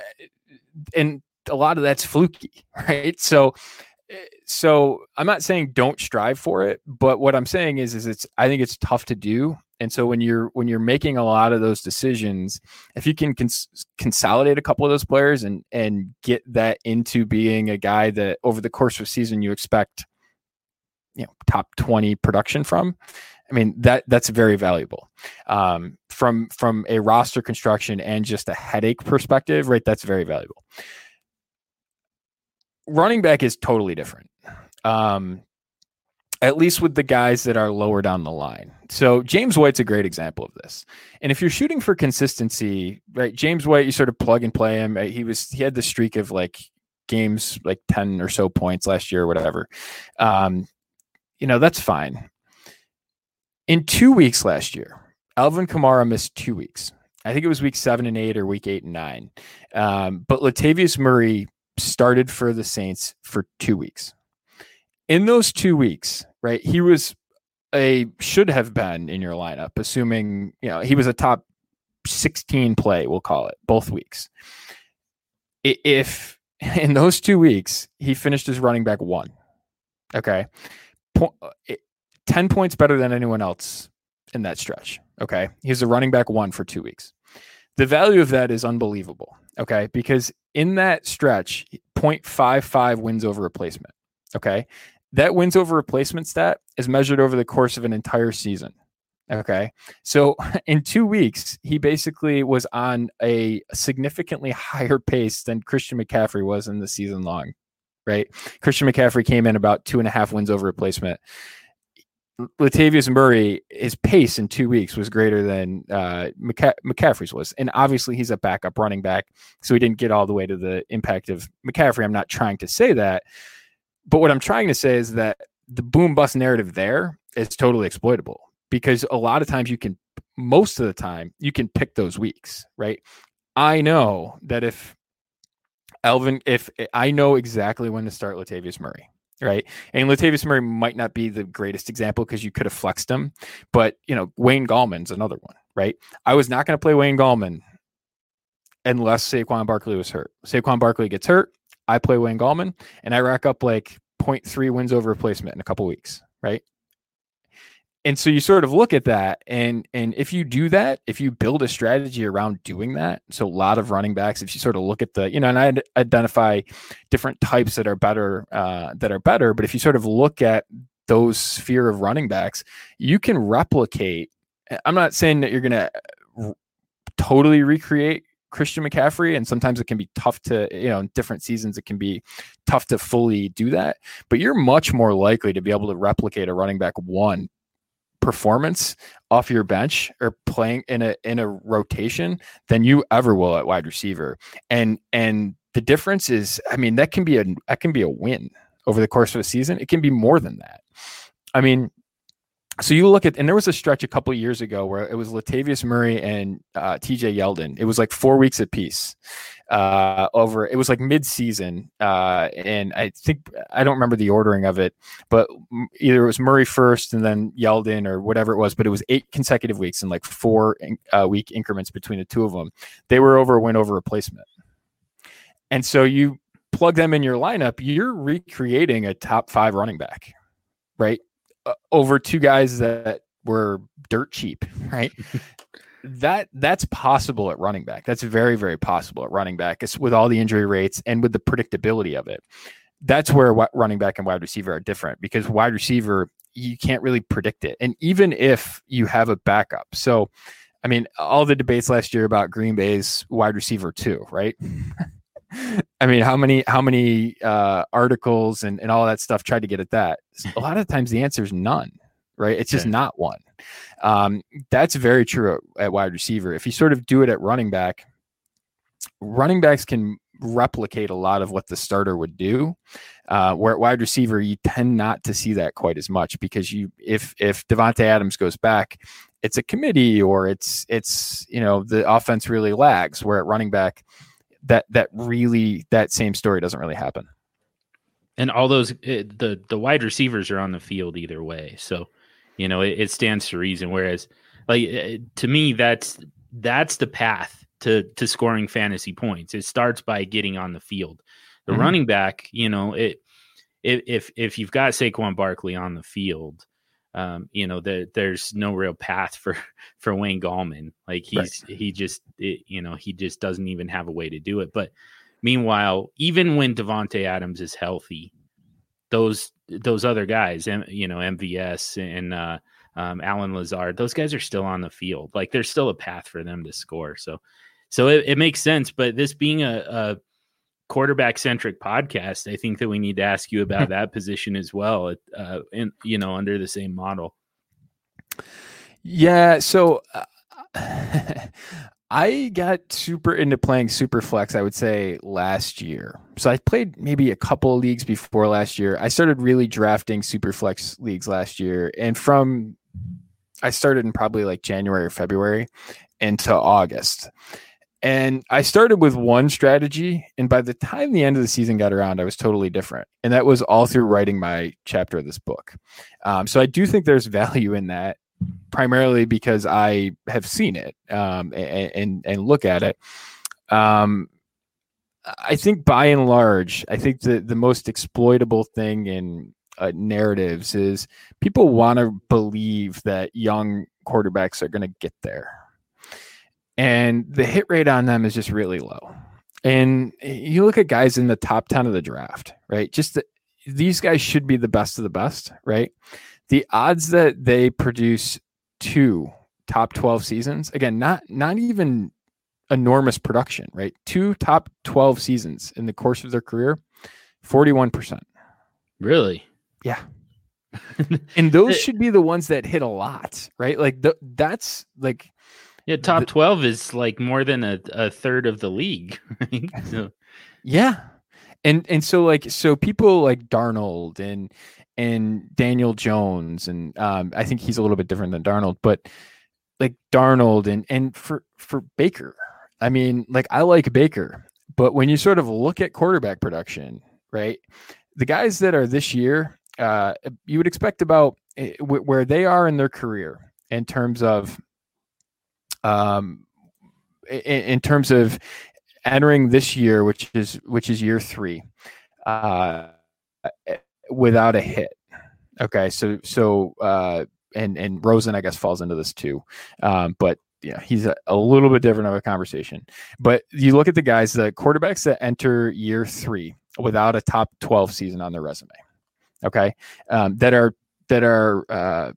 and a lot of that's fluky, <laughs> right? So eh, so I'm not saying don't strive for it, but what I'm saying is is it's I think it's tough to do. And so when you're when you're making a lot of those decisions, if you can cons- consolidate a couple of those players and and get that into being a guy that over the course of season you expect you know top 20 production from i mean that that's very valuable um, from from a roster construction and just a headache perspective right that's very valuable running back is totally different um, at least with the guys that are lower down the line. So James White's a great example of this. And if you're shooting for consistency, right, James White, you sort of plug and play him. He was he had the streak of like games like 10 or so points last year or whatever. Um, you know, that's fine. In two weeks last year, Alvin Kamara missed two weeks. I think it was week seven and eight or week eight and nine. Um, but Latavius Murray started for the Saints for two weeks. In those two weeks, right, he was a should have been in your lineup, assuming you know he was a top 16 play, we'll call it, both weeks. If <laughs> in those two weeks he finished as running back one, okay, po- uh, 10 points better than anyone else in that stretch. Okay. He's a running back one for two weeks. The value of that is unbelievable. Okay. Because in that stretch, 0.55 wins over replacement. Okay. That wins over replacement stat is measured over the course of an entire season. Okay. So <laughs> in two weeks, he basically was on a significantly <laughs> higher pace than Christian McCaffrey was in the season long right? Christian McCaffrey came in about two and a half wins over replacement. Latavius Murray, his pace in two weeks was greater than uh, McCa- McCaffrey's was, and obviously he's a backup running back, so he didn't get all the way to the impact of McCaffrey. I'm not trying to say that, but what I'm trying to say is that the boom bust narrative there is totally exploitable because a lot of times you can, most of the time, you can pick those weeks, right? I know that if Alvin, if eh, I know exactly when to start Latavius Murray, right? And Latavius Murray might not be the greatest example because you could have flexed him, but you know, Wayne Gallman's another one, right? I was not going to play Wayne Gallman unless Saquon Barkley was hurt. Saquon Barkley gets hurt, I play Wayne Gallman, and I rack up like 0.3 wins over replacement in a couple weeks, right? And so you sort of look at that and and if you do that if you build a strategy around doing that so a lot of running backs if you sort of look at the you know and i identify different types that are better uh, that are better but if you sort of look at those sphere of running backs you can replicate i'm not saying that you're going to totally recreate Christian McCaffrey, and sometimes it can be tough to, you know, in different seasons, it can be tough to fully do that. But you're much more likely to be able to replicate a running back one performance off your bench or playing in a in a rotation than you ever will at wide receiver. And and the difference is, I mean, that can be a that can be a win over the course of a season. It can be more than that. I mean, so you look at, and there was a stretch a couple years ago where it was Latavius Murray and uh, TJ Yeldon. It was like four weeks apiece uh, over. It was like mid-season, uh, and I think I don't remember the ordering of it, but either it was Murray first and then Yeldon or whatever it was. But it was eight consecutive weeks and like four uh, week increments between the two of them. They were over win over replacement, and so you plug them in your lineup, you're recreating a top five running back, right? Uh, over two guys that were dirt cheap, <laughs> right? <laughs> that that's possible at running back. That's very very possible at running back. It's with all the injury rates and with the predictability of it. That's where running back and wide receiver are different because wide receiver you can't really predict it. And even if you have a backup. So I mean, all the debates last year about Green Bay's wide receiver too, right? <laughs> I mean, how many how many uh, articles and, and all that stuff tried to get at that? A lot of times the answer is none, right? It's just not one. Um, that's very true at, at wide receiver. If you sort of do it at running back, running backs can replicate a lot of what the starter would do. Uh, where at wide receiver, you tend not to see that quite as much because you if if Davante Adams goes back, it's a committee or it's it's you know the offense really lags. Where at running back that that really that same story doesn't really happen. And all those it, eh, the the wide receivers are on the field either way, so you know it, it stands to reason. Whereas, like eh, to me, that's that's the path to to scoring fantasy points. It starts by getting on the field. The mm-hmm. running back, you know, it if if you've got Saquon Barkley on the field, um, you know, the, there's no real path for <laughs> for Wayne Gallman. Like he's right. he just it, you know he just doesn't even have a way to do it. But meanwhile, even when Davante Adams is healthy, those those other guys, you know, MVS and uh, um, Allen Lazard, those guys are still on the field. Like there's still a path for them to score. So so it, it makes sense. But this being a, a quarterback centric podcast, I think that we need to ask you about <laughs> that position as well. Uh, in you know, under the same model. Yeah. So. Uh, <laughs> I got super into playing super flex, I would say last year. So I played maybe a couple leagues before last year. I started really drafting super flex leagues last year. And from I started in probably like January or February into August. And I started with one strategy. And by the time the end of the season got around, I was totally different. And that was all through writing my chapter of this book. Um, so I do think there's <laughs> value in that, primarily because I have seen it um, and, and, and look at it. Um, I think by and large, I think the, the most exploitable thing in uh, narratives is people want to believe that young quarterbacks are going to get there and the hit rate on them is just really low. And you look at guys in the top 10 of the draft, right? Just the, these guys should be the best of the best, right? The odds that they produce two top 12 seasons, again, not not even enormous production, right? Two top 12 seasons in the course of their career, 41%. Really? Yeah. <laughs> and those should be the ones that hit a lot, right? Like the, that's like yeah, top twelve is like more than a, a third of the league. <laughs> so. Yeah, and and so like so people like Darnold and and Daniel Jones and um, I think he's a little bit different than Darnold, but like Darnold and and for for Baker, I mean like I like Baker, but when you sort of look at quarterback production, right, the guys that are this year, uh, you would expect about eh, where they are in their career in terms of um, in, in, terms of entering this year, which is which is year three, uh, without a hit. Okay, so so uh, and and Rosen, I guess, falls into this too, um, but yeah, he's a, a, little bit different of a conversation. But you look at the guys, the quarterbacks that enter year three without a top twelve season on their resume. Okay, um, that are that are uh,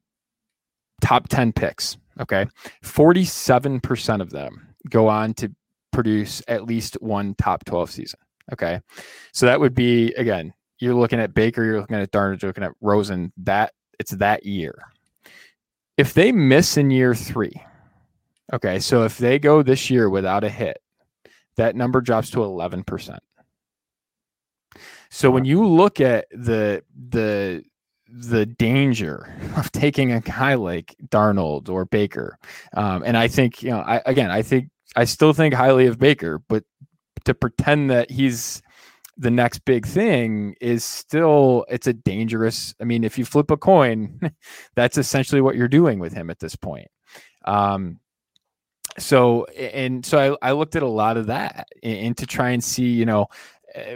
top ten picks Okay. 47% of them go on to produce at least one top 12 season. Okay. So that would be, again, you're looking at Baker, you're looking at Darnold, you're looking at Rosen, that it's that year. If they miss in year three, okay, so if they go this year without a hit, that number drops to 11%. So when you look at the the the danger <laughs> of taking a guy like Darnold or Baker. Um, and I think, you know, I, again, I think I still think highly of Baker, but to pretend that he's the next big thing is still it's a dangerous i mean if you flip a coin <laughs> that's essentially what you're doing with him at this point um so and so I, I looked at a lot of that and, and to try and see you know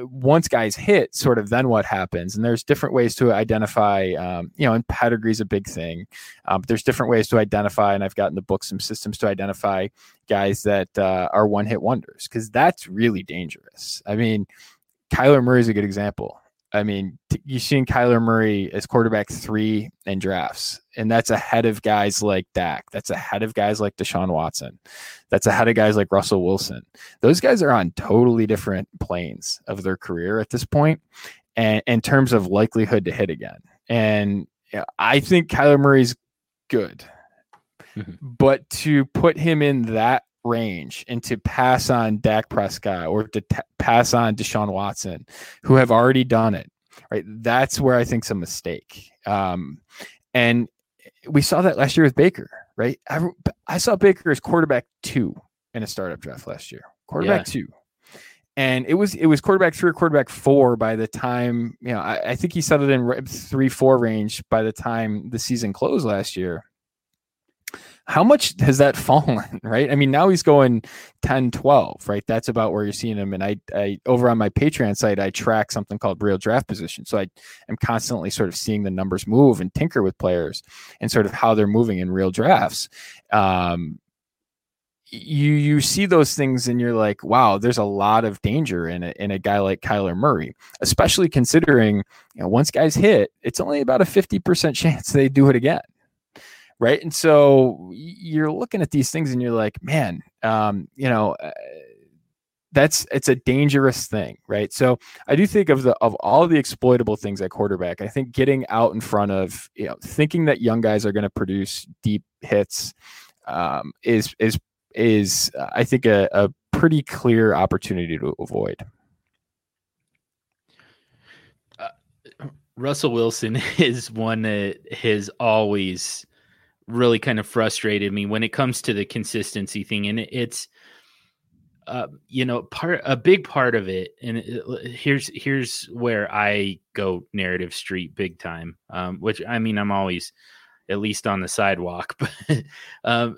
once guys hit, sort of then what happens? And there's different ways to identify, um, you know, and pedigree is a big thing. Um, but there's different ways to identify, and I've gotten the book some systems to identify guys that uh, are one hit wonders because that's really dangerous. I mean, Kyler Murray is a good example. I mean, t- you've seen Kyler Murray as quarterback three in drafts, and that's ahead of guys like Dak. That's ahead of guys like Deshaun Watson. That's ahead of guys like Russell Wilson. Those guys are on totally different planes of their career at this point, and in terms of likelihood to hit again. And you know, I think Kyler Murray's good, mm-hmm. but to put him in that range and to pass on Dak Prescott or to t- pass on Deshaun Watson, who have already done it, right? That's where I think it's a mistake. Um, and we saw that last year with Baker, right? I, I, saw Baker as quarterback two in a startup draft last year, quarterback yeah. two. And it was it was quarterback three or quarterback four by the time you know I, I think he settled in three four range by the time the season closed last year how much has that <laughs> fallen right? I mean now he's going 10 12 right? That's about where you're seeing him. And i i over on my patreon site i track something called real draft position. So i am constantly sort of seeing the numbers move and tinker with players and sort of how they're moving in real drafts. Um you you see those things and you're like, wow, there's a lot of danger in a, in a guy like Kyler Murray, especially considering you know once guys hit, it's only about a 50% <laughs> chance they do it again right? And so you're looking at these things and you're like man um, you know uh, that's it's a dangerous thing right? So i do think of the of all the exploitable things at quarterback i think getting out in front of you know thinking that young guys are going to produce deep hits um, is is is uh, i think a, a pretty clear opportunity to avoid. Uh, Russell Wilson <laughs> is one that has always really kind of frustrated me when it comes to the consistency thing and it's uh, you know part a big part of it and it, here's here's where i go narrative street big time um, which i mean i'm always at least on the sidewalk <laughs> but um,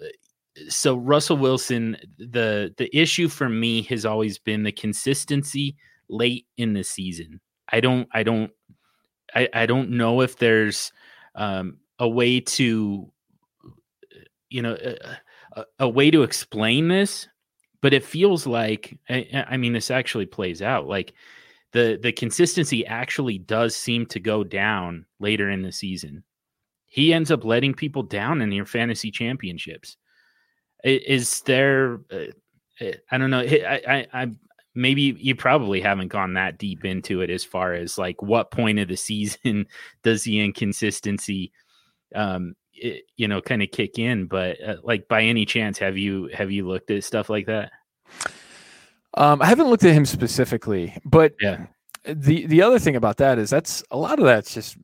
so russell wilson the the issue for me has always been the consistency late in the season. I don't i don't i, I don't know if there's um, a way to you know a, a, way to explain this but it feels like I, I, mean this actually plays out like the the consistency actually does seem to go down later in the season. He ends up letting people down in your fantasy championships. Is there uh, i don't know I, I i maybe you probably haven't gone that deep into it as far as like what point of the <laughs> season does the inconsistency um you know kind of kick in but uh, like by any chance have you have you looked at stuff like that um i haven't looked at him specifically but yeah the the other thing about that is that's a lot of that's just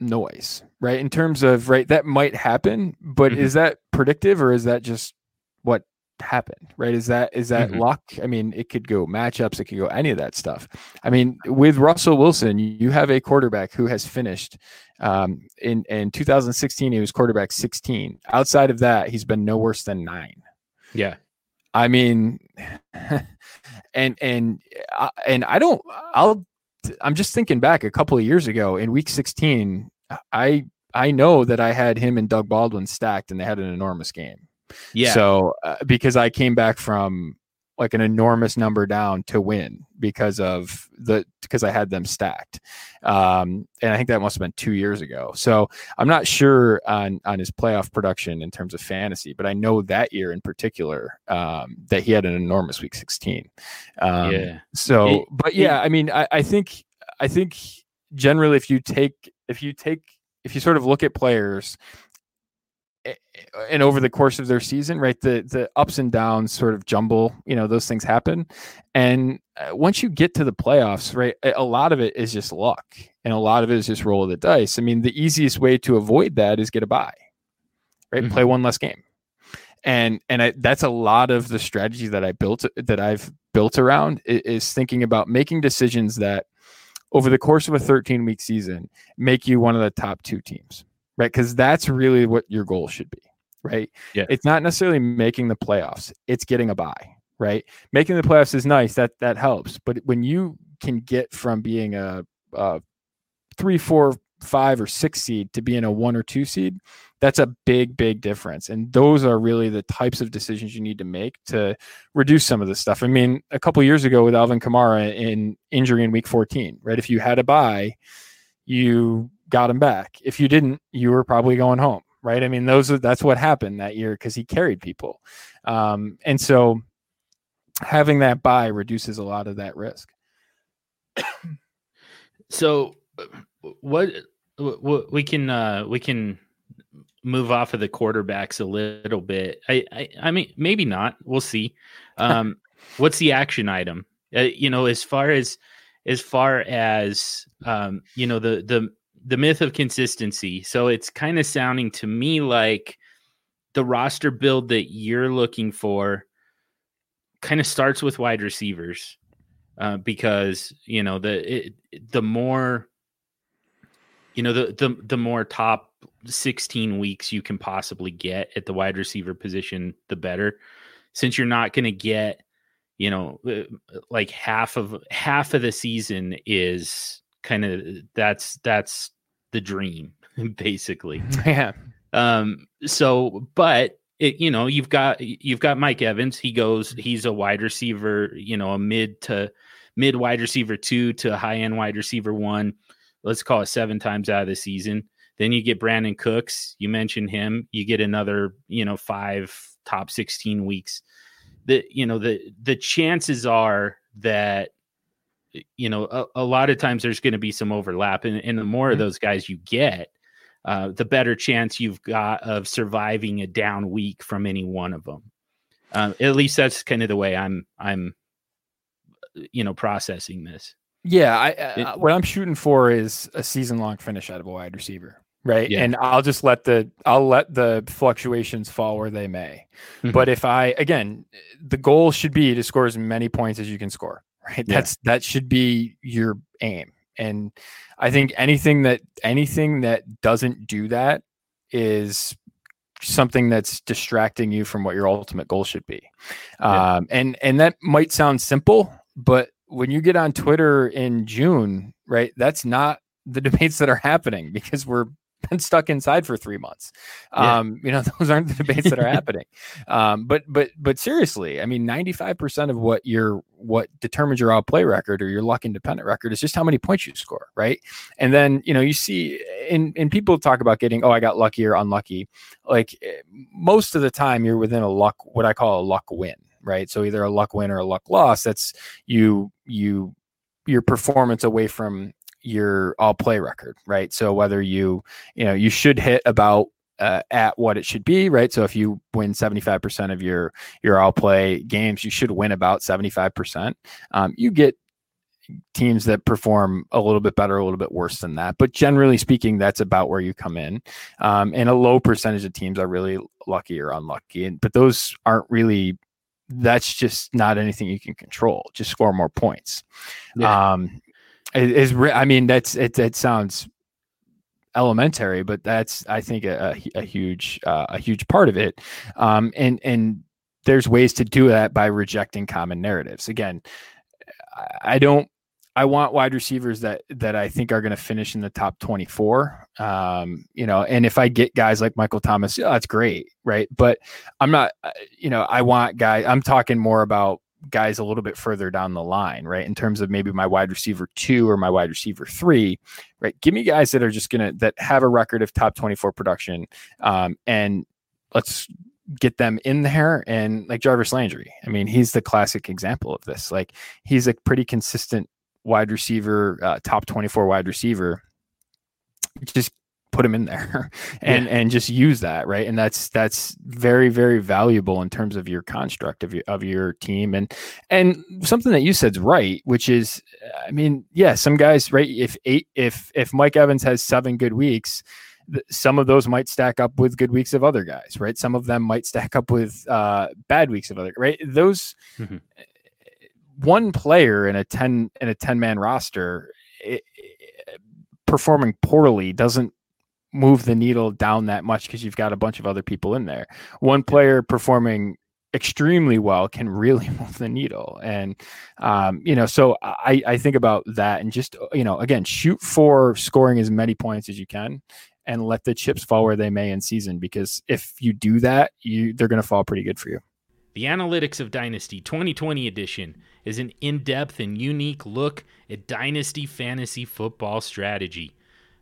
noise right in terms of right that might happen but mm-hmm. is that predictive or is that just what happened right is that is that mm-hmm. luck i mean it could go matchups it could go any of that stuff i mean with russell wilson you have a quarterback who has finished um, in in 2016, he was quarterback 16. Outside of that, he's been no worse than nine. Yeah, I mean, <laughs> and and uh, and I don't. I'll. I'm just thinking back a couple of years ago in Week 16. I I know that I had him and Doug Baldwin stacked, and they had an enormous game. Yeah. So uh, because I came back from like an enormous number down to win because of the because I had them stacked. Um, and I think that must have been two years ago. So I'm not sure on on his playoff production in terms of fantasy, but I know that year in particular um, that he had an enormous week 16. Um, yeah. So, it, but yeah, it, I mean, I, I think I think generally if you take if you take if you sort of look at players and over the course of their season, right, the the ups and downs sort of jumble, you know, those things happen. And uh, once you get to the playoffs, right, a lot of it is just luck, and a lot of it is just roll of the dice. I mean, the easiest way to avoid that is get a bye, right, mm-hmm. play one less game, and and I, that's a lot of the strategy that I built that I've built around is thinking about making decisions that over the course of a 13 week season make you one of the top two teams right? Because that's really what your goal should be, right? Yeah. It's not necessarily making the playoffs; it's getting a bye, right? Making the playoffs is nice; that that helps. But when you can get from being a, a three, four, five, or six seed to being a one or two seed, that's a big, big difference. And those are really the types of decisions you need to make to reduce some of this stuff. I mean, a couple years ago with Alvin Kamara in injury in week 14, right? If you had a bye, you got him back. If you didn't, you were probably going home, right? I mean, those are that's what happened that year because he carried people, um, and so having that bye reduces a lot of that risk. so, what, what we can uh, we can move off of the quarterbacks a little bit. I, I, I mean, maybe not. We'll see. <laughs> Um, what's the action item? Uh, you know, as far as as far as um, you know, the the the myth of consistency. So it's kind of sounding to me like the roster build that you're looking for kind of starts with wide receivers uh, because you know the it, the more you know the the the more top 16 weeks you can possibly get at the wide receiver position the better since you're not going to get you know uh, like half of half of the season is kind of that's that's the dream <laughs> basically. <laughs> Yeah. Um so but it, you know you've got you've got Mike Evans. He goes he's a wide receiver you know a mid to mid wide receiver 2 to high end wide receiver 1 let's call it 7 times out of the season. Then you get Brandin Cooks. You mentioned him. You get another you know 5 top 16 weeks. The you know the the chances are that you know, a, a lot of times there's going to be some overlap, and, and the more mm-hmm. of those guys you get, uh, the better chance you've got of surviving a down week from any one of them. Uh, at least that's kind of the way I'm I'm you know processing this. Yeah, I, it, uh, what I'm shooting for is a season long finish out of a wide receiver, right? Yeah. And I'll just let the I'll let the fluctuations fall where they may. Mm-hmm. But if I again, the goal should be to score as many points as you can score right? Yeah. That's that should be your aim. And I think anything that anything that doesn't do that is something that's distracting you from what your ultimate goal should be. Yeah. Um, and and that might sound simple, but when you get on Twitter in June, right, that's not the <laughs> debates that are happening because we're been stuck inside for three months. Yeah. Um, you know, <laughs> those aren't the debates that are <laughs> happening. Um, but but but seriously, I mean, ninety five percent of what your what determines your outplay record or your luck independent record is just how many points you score, right? And then you know you see, and and people talk about getting, oh, I got lucky or unlucky. Like eh, most of the time, you're within a luck, what I call a luck win, right? So either a luck win or a luck loss. That's you you your performance away from your all play record, right? So whether you, you know, you should hit about uh, at what it should be, right? So if you win 75% of your your all play games, you should win about 75%. Um, you get teams that perform a little bit better, a little bit worse than that. But generally speaking, that's about where you come in. Um, and a low percentage of teams are really lucky or unlucky. And, but those aren't really, that's just not anything you can control. Just score more points. Yeah. Um, is I mean that's it. It sounds elementary, but that's I think a, a, huge uh, a huge part of it. Um, and and there's ways to do that by rejecting common narratives. Again, I don't. I want wide receivers that that I think are going to finish in the top 24. Um, you know, and if I get guys like Michael Thomas, yeah, that's great, right? But I'm not. Uh, you know, I want guys. I'm talking more about guys a little bit further down the line, right? In terms of maybe my wide receiver two or my wide receiver three, right? Give me guys that are just gonna that have a record of top 24 production. Um, and let's get them in there and like Jarvis Landry. I mean, he's the classic example of this. Like he's a pretty consistent wide receiver, uh, top 24 wide receiver. Just put him in there <laughs> and yeah. and just use that right and that's that's very very valuable in terms of your construct of your of your team and and something that you said's right which is i mean yeah some guys right if eight if if mike evans has seven good weeks some of those might stack up with good weeks of other guys right some of them might stack up with uh bad weeks of other right those mm-hmm. one player in a 10 in a 10 man roster it, performing poorly doesn't move the needle down that much because you've got a bunch of other people in there. One player performing extremely well can really <laughs> move the needle. And um, you know so I, I think about that and just you know again shoot for scoring as many points as you can and let the chips fall where they may in season because if you do that you they're going to fall pretty good for you. The analytics of dynasty 2020 edition is an in-depth and unique look at dynasty fantasy football strategy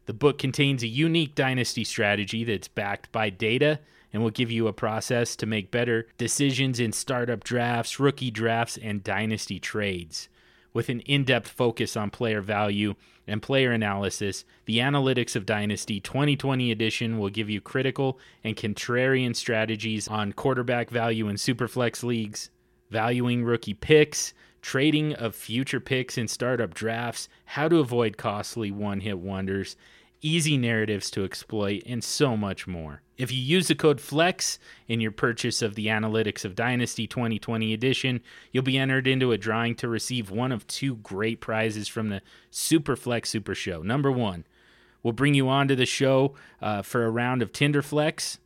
the book contains a unique dynasty strategy that's backed by data and will give you a process to make better decisions in startup drafts, rookie drafts, and dynasty trades. With an in depth focus on player value and player analysis, the Analytics of Dynasty 2020 edition will give you critical and contrarian strategies on quarterback value in superflex leagues, valuing rookie picks, trading of future picks in startup drafts, how to avoid costly one hit wonders, easy narratives to exploit, and so much more. If you use the code FLEX in your purchase of the Analytics of Dynasty 2020 edition, you'll be entered into a drawing to receive one of two great prizes from the Super Flex Super Show. Number one, we'll bring you onto the show uh, for a round of Tinder Flex.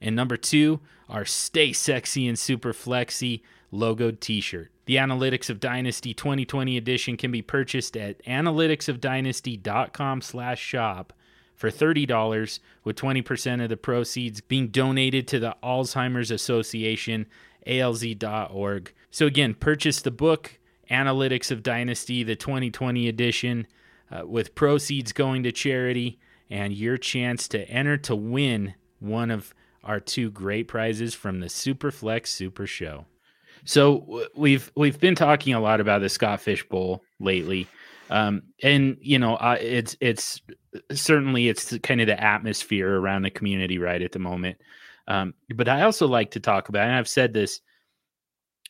And number two, our Stay Sexy and Super Flexy logoed t shirt. The Analytics of Dynasty 2020 edition can be purchased at analyticsofdynasty.com slash shop for $30 with 20% of the proceeds being donated to the Alzheimer's Association, alz.org. So again, purchase the book, Analytics of Dynasty, the 2020 edition, uh, with proceeds going to charity and your chance to enter to win one of our two great prizes from the Superflex Super Show. So we've we've been talking a lot about the Scott Fish Bowl lately, um, and you know uh, it's it's certainly it's kind of the atmosphere around the community right at the moment. Um, but I also like to talk about, and I've said this,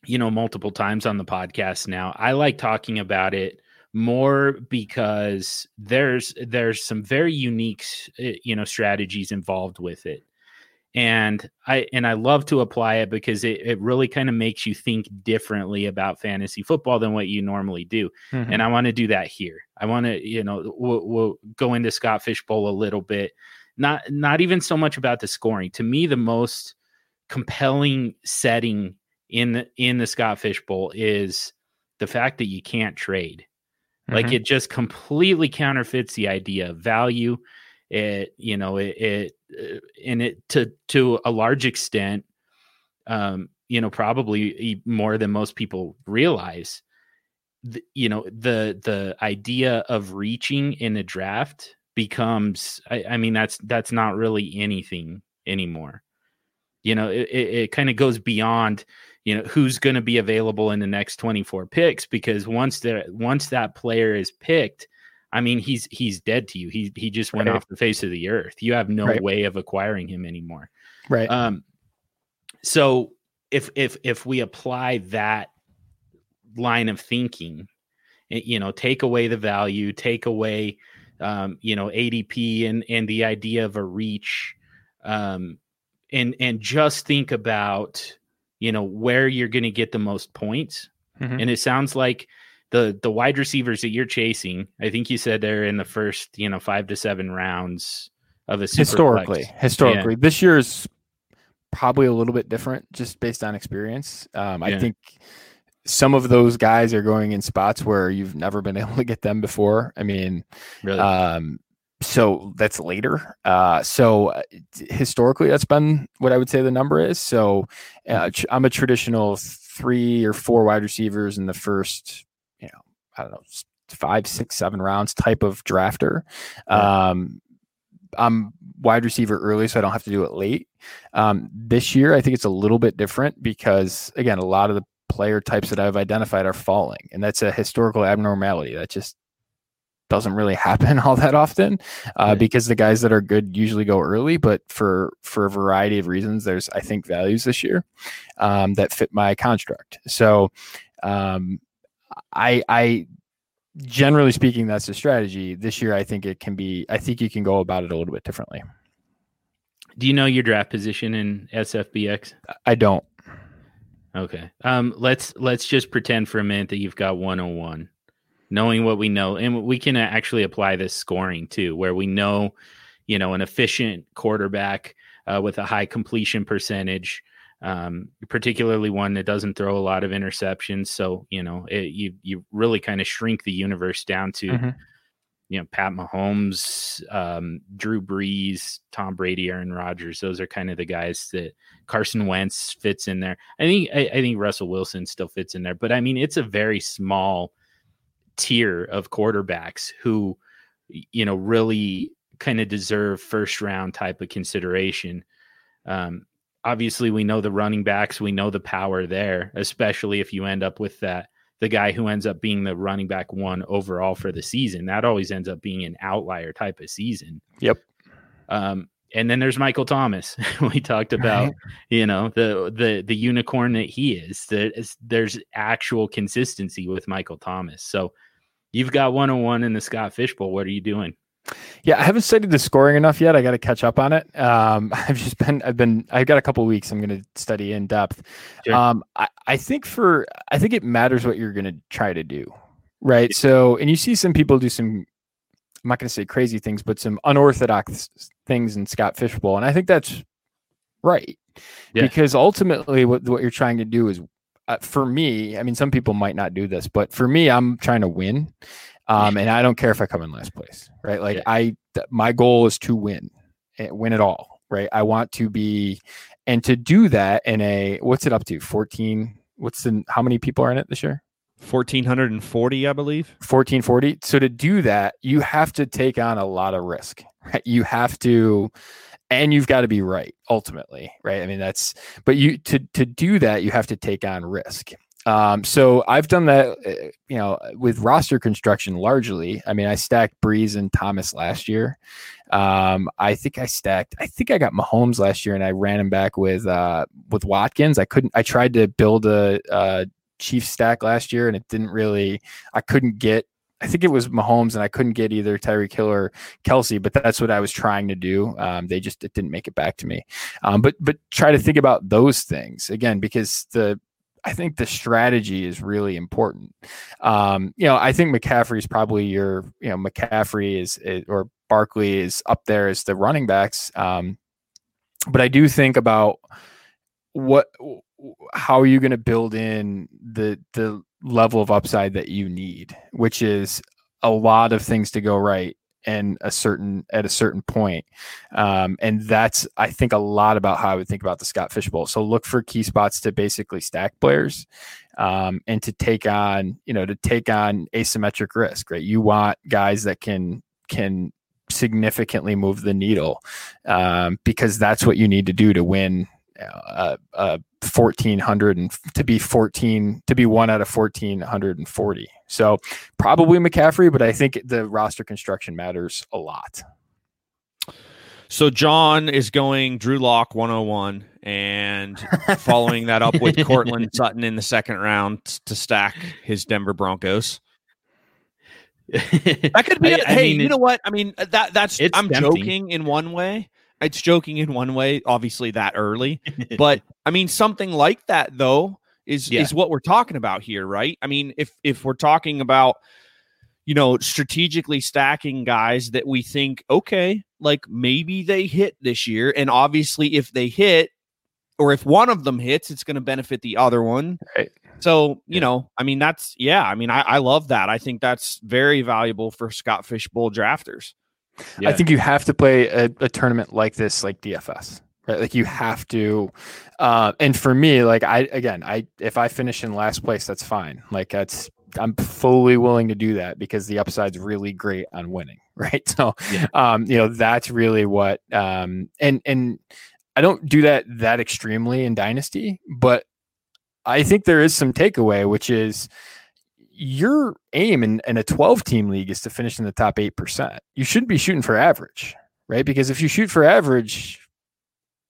you know, multiple times on the podcast now. I like talking about it more because there's there's some very unique, you know, strategies involved with it and i and i love to apply it because it, it really kind of makes you think differently about fantasy football than what you normally do. Mm-hmm. and i want to do that here. I want to you know we'll, we'll go into scott Fishbowl a little bit. Not not even so much about the scoring. To me the most compelling setting in the in the scott Fishbowl is the fact that you can't trade. Mm-hmm. like it just completely counterfeits the idea of value. It you know it, it and it to to a large extent um you know probably more than most people realize the, you know the the idea of reaching in a draft becomes I, I mean that's that's not really anything anymore. You know it, it, it kind of goes beyond you know who's going to be available in the next 24 picks because once there once that player is picked I mean, he's he's dead to you. He he just went right. off the face of the earth. You have no right. way of acquiring him anymore. Right. Um. So if if if we apply that line of thinking, eh, you know, take away the value, take away, um, you know, ADP and and the idea of a reach, um, and and just think about, you know, where you're going to get the most points. Mm-hmm. And it sounds like the the wide receivers that you're chasing, I think you said they're in the first, you know, five to seven rounds of a historically. Flex. Historically, yeah. this year is probably a little bit different just based on experience. Um, yeah. I think some of those guys are going in spots where you've never been <laughs> able to get them before. I mean, really? um, so that's later. Uh, so uh, historically, that's been what I would say the number is. So uh, I'm a traditional three or four wide receivers in the first I don't know, five, six, seven rounds type of drafter. Um, I'm wide receiver early, so I don't have to do it late. Um, this year, I think it's a little bit different because, again, a lot of the player types that I've identified are falling, and that's a historical abnormality. That just doesn't really <laughs> happen all that often uh, right. because the guys that are good usually go early. But for for a variety of reasons, there's I think values this year um, that fit my construct. So um, I I generally speaking, that's the strategy. This year, I think it can be. I think you can go about it a little bit differently. Do you know your draft position in SFBX? I don't. Okay. Um. Let's let's just pretend for a minute that you've got 101 knowing what we know and we can actually apply this scoring too where we know you know an efficient quarterback uh, with a high completion percentage um, particularly one that doesn't throw a lot of interceptions so you know it, you you really kind of shrink the universe down to mm-hmm. you know Pat Mahomes um, Drew Brees Tom Brady Aaron Rodgers those are kind of the guys that Carson Wentz fits in there I think I, I think Russell Wilson still fits in there but I mean it's a very small tier of quarterbacks who you know really kind of deserve first round type of consideration. Um, obviously, we know the running backs, we know the power there, especially if you end up with that the guy who ends up being the running back one overall for the season. That always ends up being an outlier type of season. Yep. Um, and then there's Michael Thomas. <laughs> we talked about, right. you know, the the the unicorn that he is. That there's actual consistency with Michael Thomas. So you've got 101 in the Scott Fishbowl. What are you doing? Yeah, I haven't studied the scoring enough yet. I got to catch up on it. Um, <laughs> I've just been, I've been, I've got a couple weeks. I'm going to study in depth. Sure. Um, I, I think for, I think it matters what you're going to try to do, right? So, and you see some people do some I'm not going to say crazy things, but some unorthodox things in Scott Fishbowl, and I think that's right yeah. because ultimately, what what you're trying to do is, uh, for me, I mean, some people might not do this, but for me, I'm trying to win, um, and I don't care if I come in last place, right? Like yeah. I, th- my goal is to win, eh, win it all, right? I want to be, and to do that in a what's it up to? 14. What's the how many people are in it this year? 1440 i believe 1440 so to do that you have to take on a lot of risk right? you have to and you've got to be right ultimately right i mean that's but you to to do that you have to take on risk um, so I've done that, uh, you know, with roster construction largely. I mean, I stacked Brees and Thomas last year. Um, I think I stacked. I think I got Mahomes last year, and I ran him back with uh, with Watkins. I couldn't. I tried to build a, a Chief stack last year, and it didn't really. I couldn't get. I think it was Mahomes, and I couldn't get either Tyreek Hill or Kelce. But that's what I was trying to do. Um, they just it didn't make it back to me. Um, but but try to think about those things again because the I think the strategy is really important. Um, you know, I think McCaffrey is probably your, you know, McCaffrey is, is or Barkley is up there as the running backs. Um, but I do think about what how are you going to build in the the level of upside that you need, which is a lot of things to go right and a certain at a certain point. Um, and that's I think a lot about how I would think about the Scott Fishbowl. So look for key spots to basically stack players um, and to take on, you know, to take on asymmetric risk, right? You want guys that can can significantly move the needle um, because that's what you need to do to win uh, uh, 1400 and to be 14 to be one out of 1440 so probably mccaffrey but i think the roster construction matters a lot. So john is going drew lock 101 and following that up with <laughs> Courtland Sutton in the second round to stack his denver broncos. <laughs> That could be I, hey mean, you know what? I mean that that's i'm tempting. joking in one way it's joking in one way, obviously that early, but <laughs> I mean something like that though is yeah. is what we're talking about here, right? I mean, if if we're talking about you know strategically stacking guys that we think okay, like maybe they hit this year, and obviously if they hit or if one of them hits, it's going to benefit the other one. Right. So, you yeah. know, I mean, that's, yeah, I mean, I, I love that. I think that's very valuable for Scott Fishbowl drafters. Yeah. I think you have to play a, a, tournament like this, like DFS, right? Like you have to. Uh, and for me, like I again, I if I finish in last place, that's fine. Like that's I'm fully willing to do that because the upside's really great on winning, <laughs> right? So, yeah. um, you know, that's really what. Um, and and I don't do that that extremely in Dynasty, but I think there is some takeaway, which is your aim in, in a 12 team league is to finish in the top 8%. You shouldn't be shooting for average, right? Because if you shoot for average,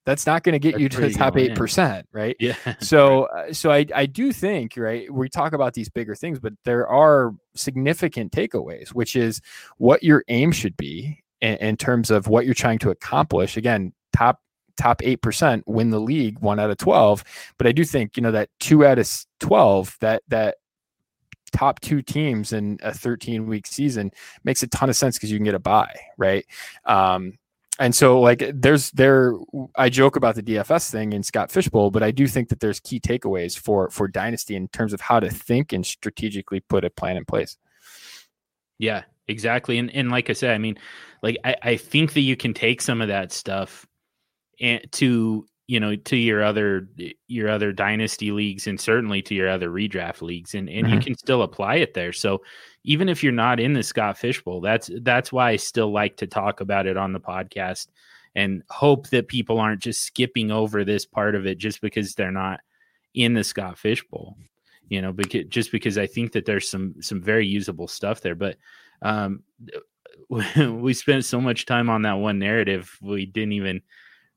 that's not going to get that's you to the top 8%, in. right? Yeah. <laughs> So uh, so I I do think, right, we talk about these bigger things, but there are significant takeaways, which is what your aim should be in, in terms of what you're trying to accomplish. Again, top top 8% win the league 1 out of 12, but I do think, you know, that 2 out of 12 that that top two teams in a 13 week season makes a ton of sense because you can get a bye, right? Um, and so like there's there I joke about the DFS thing in Scott Fishbowl, but I do think that there's key takeaways for for dynasty in terms of how to think and strategically put a plan in place. Yeah, exactly. And and like I said, I mean, like I, I think that you can take some of that stuff and to you know to your other your other dynasty leagues and certainly to your other redraft leagues and and mm-hmm. you can still apply it there so even if you're not in the Scott Fishbowl that's that's why I still like to talk about it on the podcast and hope that people aren't just skipping over this part of it just because they're not in the Scott Fishbowl you know because just because I think that there's some some very usable stuff there but um <laughs> we spent so much time on that one narrative we didn't even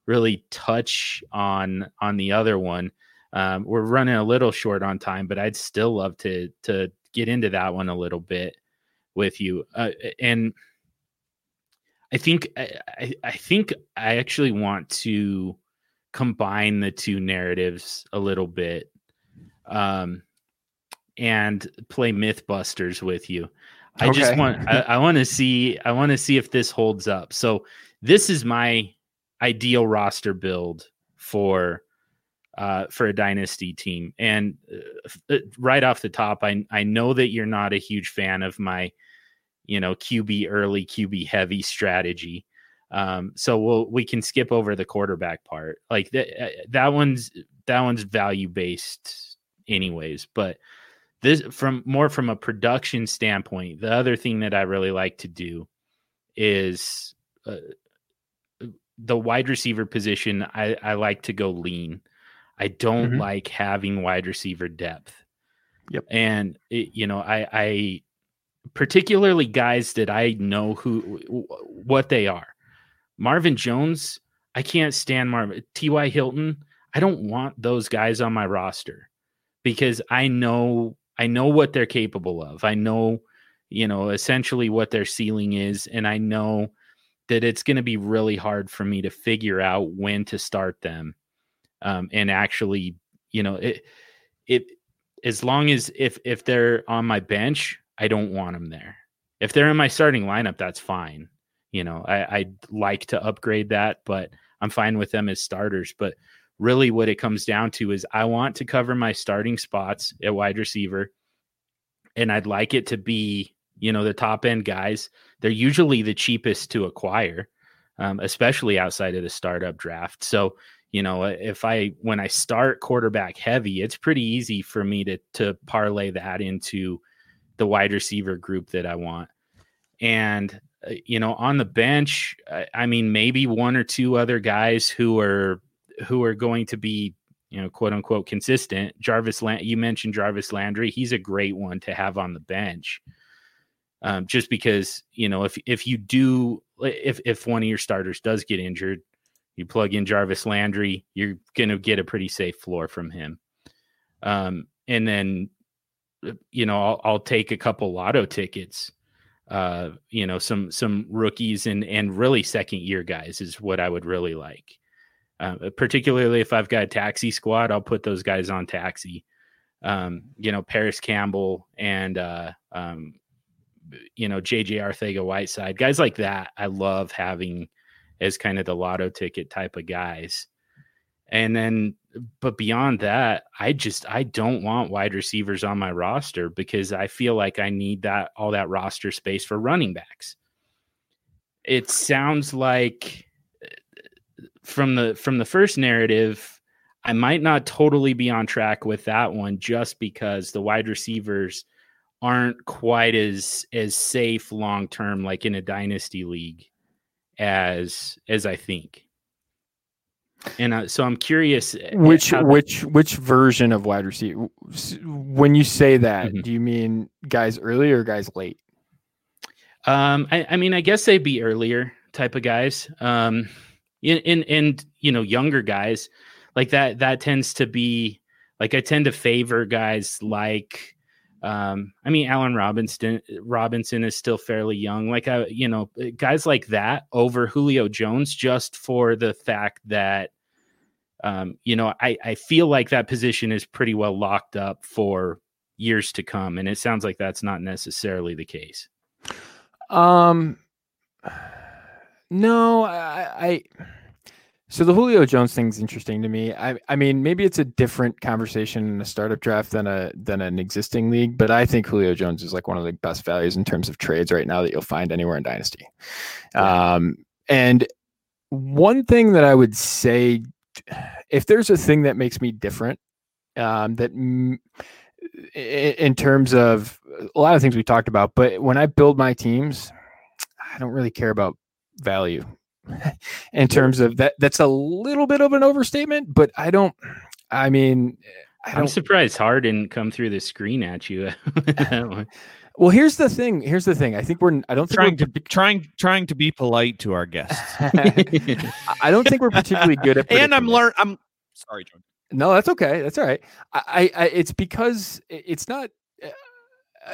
really touch on on the other one. Um, we're running a little short on time, but I'd still love to to get into that one a little bit with you. Uh, and I think I, I think I actually want to combine the two narratives a little bit, um, and play MythBusters with you. I okay. just want I, I want to see I want to see if this holds up. So this is my ideal roster build for uh, for a dynasty team. And uh, uh right off the top, I I know that you're not a huge fan of my, you know, QB early, QB heavy strategy. Um, so we'll we can skip over the quarterback part. Like that uh, that one's that one's value based, anyways. But this from more from a production standpoint, the other thing that I really like to do is uh, the wide receiver position, I, I like to go lean. I don't mm-hmm. like having wide receiver depth. Yep. And it, you know, I, I particularly guys that I know who what they are. Marvin Jones, I can't stand Marvin. T.Y. Hilton, I don't want those guys on my roster because I know I know what they're capable of. I know, you know, essentially what their ceiling is, and I know that it's going to be really hard for me to figure out when to start them um, and actually you know it it as long as if if they're on my bench i don't want them there. If they're in my starting lineup that's fine you know i i'd like to upgrade that but i'm fine with them as starters but really what it comes down to is i want to cover my starting spots at wide receiver and i'd like it to be you know the top end guys they're usually the cheapest to acquire um, especially outside of the startup draft so you know if i when i start quarterback heavy it's pretty easy for me to to parlay that into the wide receiver group that i want and uh, you know on the bench I, I mean maybe one or two other guys who are who are going to be you know, quote unquote consistent. Jarvis, Land- you mentioned Jarvis Landry. He's a great one to have on the bench um, just because you know if if you do if if one of your starters does get injured, you plug in Jarvis Landry, you're going to get a pretty safe floor from him. Um, and then uh, you know I'll, I'll take a couple lotto tickets. Uh, you know some some rookies and and really second year guys is what I would really like. Uh, particularly if I've got a taxi squad, I'll put those guys on taxi. Um, you know, Parris Campbell and uh, um, you know, JJ Arcega Whiteside, guys like that, I love having as kind of the lotto ticket type of guys. And then, but beyond that, I just I don't want wide receivers on my roster because I feel like I need that all that roster space for running backs. It sounds like from the from the first narrative, I might not totally be on track with that one just because the wide receivers aren't quite as as safe long term like in a dynasty league as as I think. And uh, so I'm curious uh, which which which version of wide receiver when you say that, mm-hmm. do you mean guys early or guys late? Um I, I mean I guess they'd be earlier type of guys. Um in, in and you know younger guys like that that tends to be like I tend to favor guys like um, I mean, Allen Robinson Robinson is still fairly young. Like I, you know, guys like that over Julio Jones, just for the fact that, um, you know, I I feel like that position is pretty well locked up for years to come, and it sounds like that's not necessarily the case. Um, <sighs> no, I, I so the Julio Jones thing is interesting to me. I I mean maybe it's a different conversation in a startup draft than a than an existing league, but I think Julio Jones is like one of the best values in terms of trades right now that you'll find anywhere in Dynasty. Um, and one thing that I would say, if there's a thing that makes me different, um, that m- in terms of a lot of things we talked about, but when I build my teams, I don't really care about value in terms of that. That's a little bit of an overstatement, but I don't. I mean, I am surprised Harr didn't come through the screen at you. <laughs> well, here's the thing. Here's the thing. I think we're. I don't trying to be, trying trying to be polite to our guests. <laughs> I don't think we're particularly good at. <laughs> And I'm learn. I'm sorry, John. No, that's okay. That's all right. I, I, it's because it's not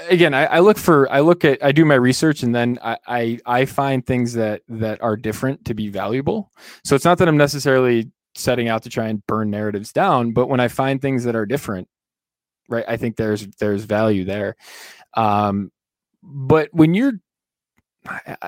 again I, I, look for i look at i do my research and then I, I, I find things that that are different to be valuable. So it's not that i'm necessarily setting out to try and burn narratives down but when i find things that are different right i think there's there's value there. Um but when you're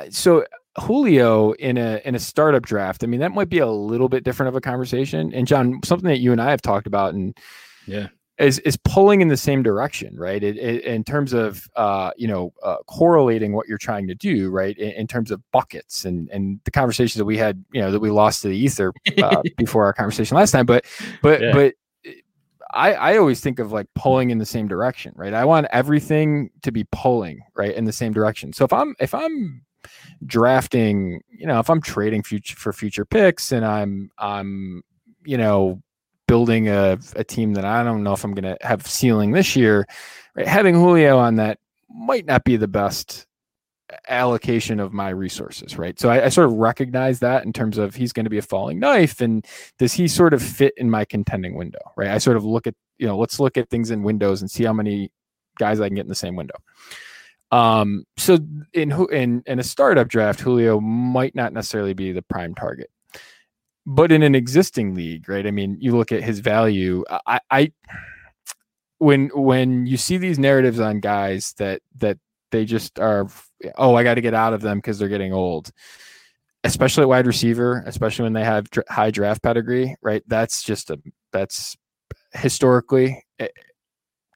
so julio in a in a startup draft i mean that might be a little bit different of a conversation. And john something that you and i have talked about and yeah is is pulling in the same direction, right? It, it, in terms of uh, you know uh, correlating what you're trying to do, right? In, in, terms of buckets and and the conversations that we had, you know, that we lost to the ether uh, <laughs> before our conversation last time. But but yeah. but I I always think of like pulling in the same direction, right? I want everything to be pulling right in the same direction. So if I'm if I'm drafting, you know, if I'm trading future for future picks and I'm I'm you know building a, a team that I don't know if I'm going to have ceiling this year, right? having Julio on that might not be the best allocation of my resources, right? So I, I, sort of recognize that in terms of he's going to be a falling knife, and does he sort of fit in my contending window, right? I sort of look at you know let's look at things in windows and see how many guys I can get in the same window. Um, so in in in a startup draft, Julio might not necessarily be the prime target but in an existing league, right? I mean, you look at his value. I, I when when you see these narratives on guys that that they just are, oh, I got to get out of them because they're getting old. Especially wide receiver, especially when they have dr- high draft pedigree, right? That's just a that's historically it, eh,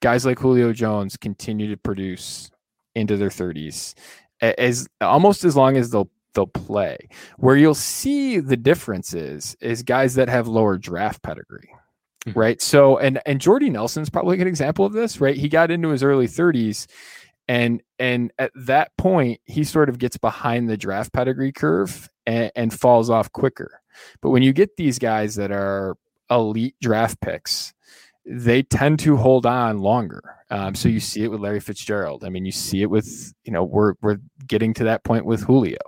guys like Julio Jones continue to produce into their 30s as almost as long as they'll they'll play. Where you'll see the differences is guys that have lower draft pedigree. Mm-hmm. Right. So and and Jordy Nelson's probably an example of this, right? He got into his early 30s and and at that point he sort of gets behind the draft pedigree curve and, and falls off quicker. But when you get these guys that are elite draft picks, they tend to hold on longer. Um, so you see it with Larry Fitzgerald. I mean, you see it with you know we're we're getting to that point with Julio,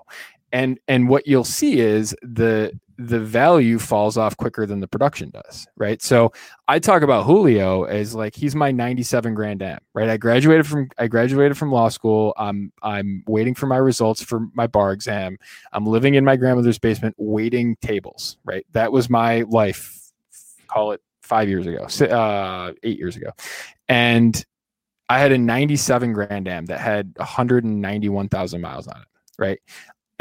and and what you'll see is the the value falls off quicker than the production does right? So i talk about julio as like he's my 97 grand am right? I graduated from i graduated from law school. I'm i'm waiting for my results for my bar exam. I'm living in my grandmother's basement waiting tables right? That was my life call it five years ago uh eight years ago. And i had a 97 grand am that had 191000 miles on it right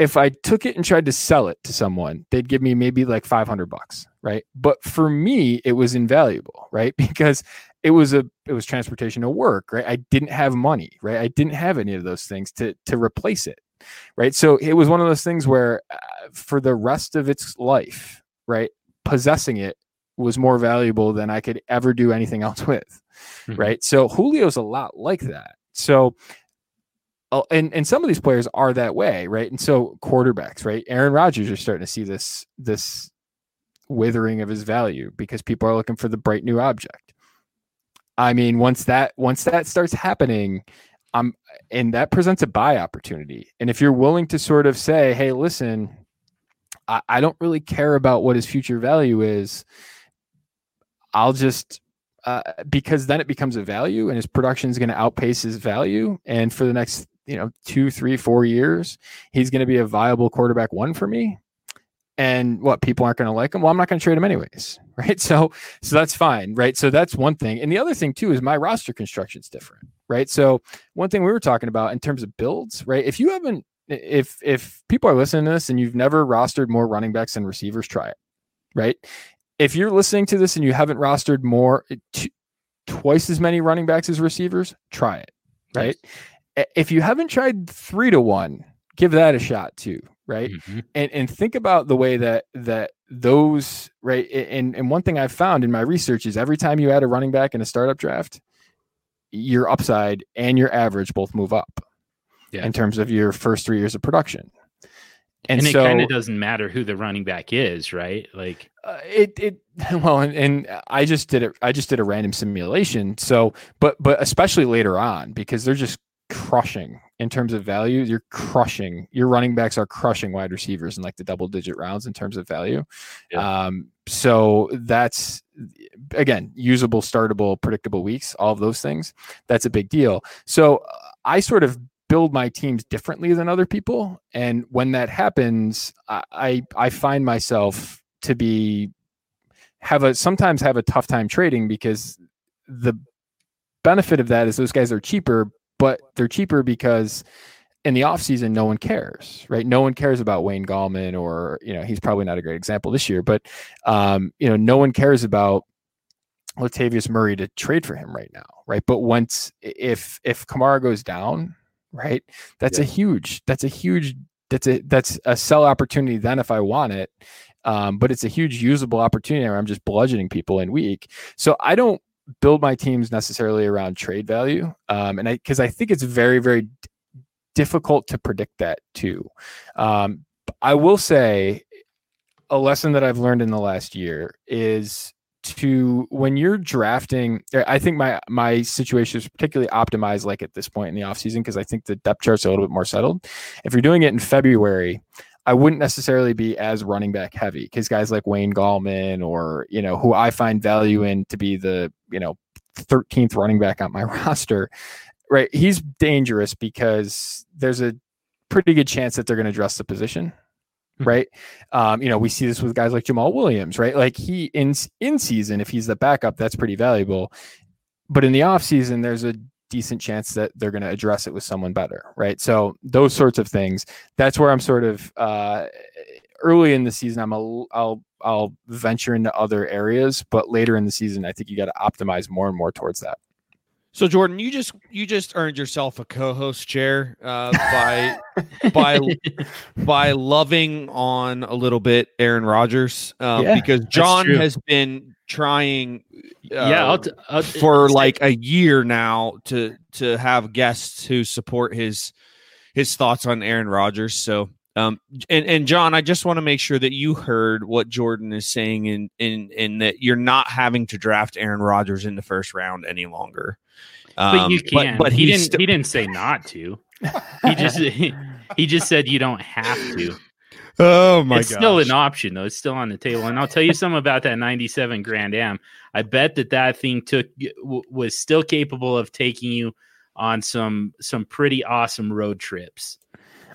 if I took it and tried to sell it to someone, they'd give me maybe like 500 bucks, right? But for me, it was invaluable, <laughs> right? Because it was a it was transportation to work, right? I didn't have money, right? I didn't have any of those things to to replace it, right? So it was one of those things where uh, for the rest of its life, right, possessing it was more valuable than I could ever do anything else <laughs> with, mm-hmm. right? So Julio's a lot like that. So and and some of these players are that way, right? And so quarterbacks, right? Aaron Rodgers, are starting to see this this withering of his value because people are looking for the bright new object. I mean, once that once that starts happening, um, and that presents a buy opportunity. And if you're willing to sort of say, "Hey, listen, I, I don't really care about what his future value is," I'll just uh, because then it becomes a value, and his production is going to outpace his value, and for the next you know two, three, four years, he's going to be a viable quarterback one for me. And what people aren't going to like him? Well i'm not going to trade him anyways <laughs> right? So so that's fine right? So that's one thing. And the other thing too is my roster construction is different right? So one thing we were talking about in terms of builds right? If you haven't if if people are listening to this and you've never rostered more running backs than receivers try it right? If you're listening to this and you haven't rostered more eh, t- twice as many running backs as receivers try it right? Yes. If you haven't tried three to one give that a shot too right mm-hmm. and and think about the way that that those right and and one thing i've found in my research is every time you add a running back in a startup draft your upside and your average both move up yeah. in terms of your first three years of production and, and so, it kind of doesn't matter who the running back is right like uh, it it <laughs> well and, and i just did it i just did a random simulation so but but especially later on because they're just crushing in terms of value. You're crushing. Your running backs are crushing wide receivers in like the double digit rounds in terms of value. Yeah. Um, so that's again usable, startable, predictable weeks. All of those things. That's a big deal. So I sort of build my teams differently than other people, and when that happens, I, I find myself to be have a sometimes have a tough time trading because the benefit of that is those guys are cheaper but they're cheaper because in the offseason, no one cares, right? No one cares about Wayne Gallman or, you know, he's probably not a great example this year, but, um, you know, no one cares about Latavius Murray to trade for him right now, right? But once, if, if Kamara goes down, right, that's yeah. a huge, that's a huge, that's a, that's a sell opportunity then if I want it. Um, but it's a huge usable opportunity where I'm just bludgeoning people in week. So I don't, build my teams necessarily around trade value. Um, and I, cause I think it's very, very d- difficult to predict that too. Um, I will say a lesson that I've learned in the last year is to when you're drafting i think my my situation is particularly optimized like at this point in the offseason because i think the depth chart's are a little bit more settled if you're doing it in february I wouldn't necessarily be as running back heavy because guys like Wayne Gallman or, you know, who I find value in to be the, you know, 13th running back on my <laughs> roster, right? He's dangerous because there's a pretty good chance that they're going to address the position. Hmm. Right. Um, you know, we see this with guys like Jamaal Williams, right? Like he in in season, if he's the backup, that's pretty valuable. But in the offseason, there's a decent chance that they're going to address it with someone better, right? So those sorts of things. That's where I'm sort of uh, early in the season. I'm a, I'll I'll venture into other areas, but later in the season, I think you got to optimize more and more towards that. So Jordan, you just you just earned yourself a co-host chair uh, by by <laughs> by loving on a little bit Aaron Rodgers um, yeah, because John has been trying uh, yeah I'll t- I'll, for like a year now to to have guests who support his his thoughts on Aaron Rodgers. So um and and John, I just want to make sure that you heard what Jordan is saying in in in that you're not having to draft Aaron Rodgers in the first round any longer. Um, but you can. But, but he didn't. St- he didn't say not to. He just he, <laughs> he just said you don't have to. Oh my! It's gosh. still an option though. It's still on the table, and I'll tell you something about that '97 Grand Am. I bet that that thing took w- was still capable of taking you on some some pretty awesome road trips.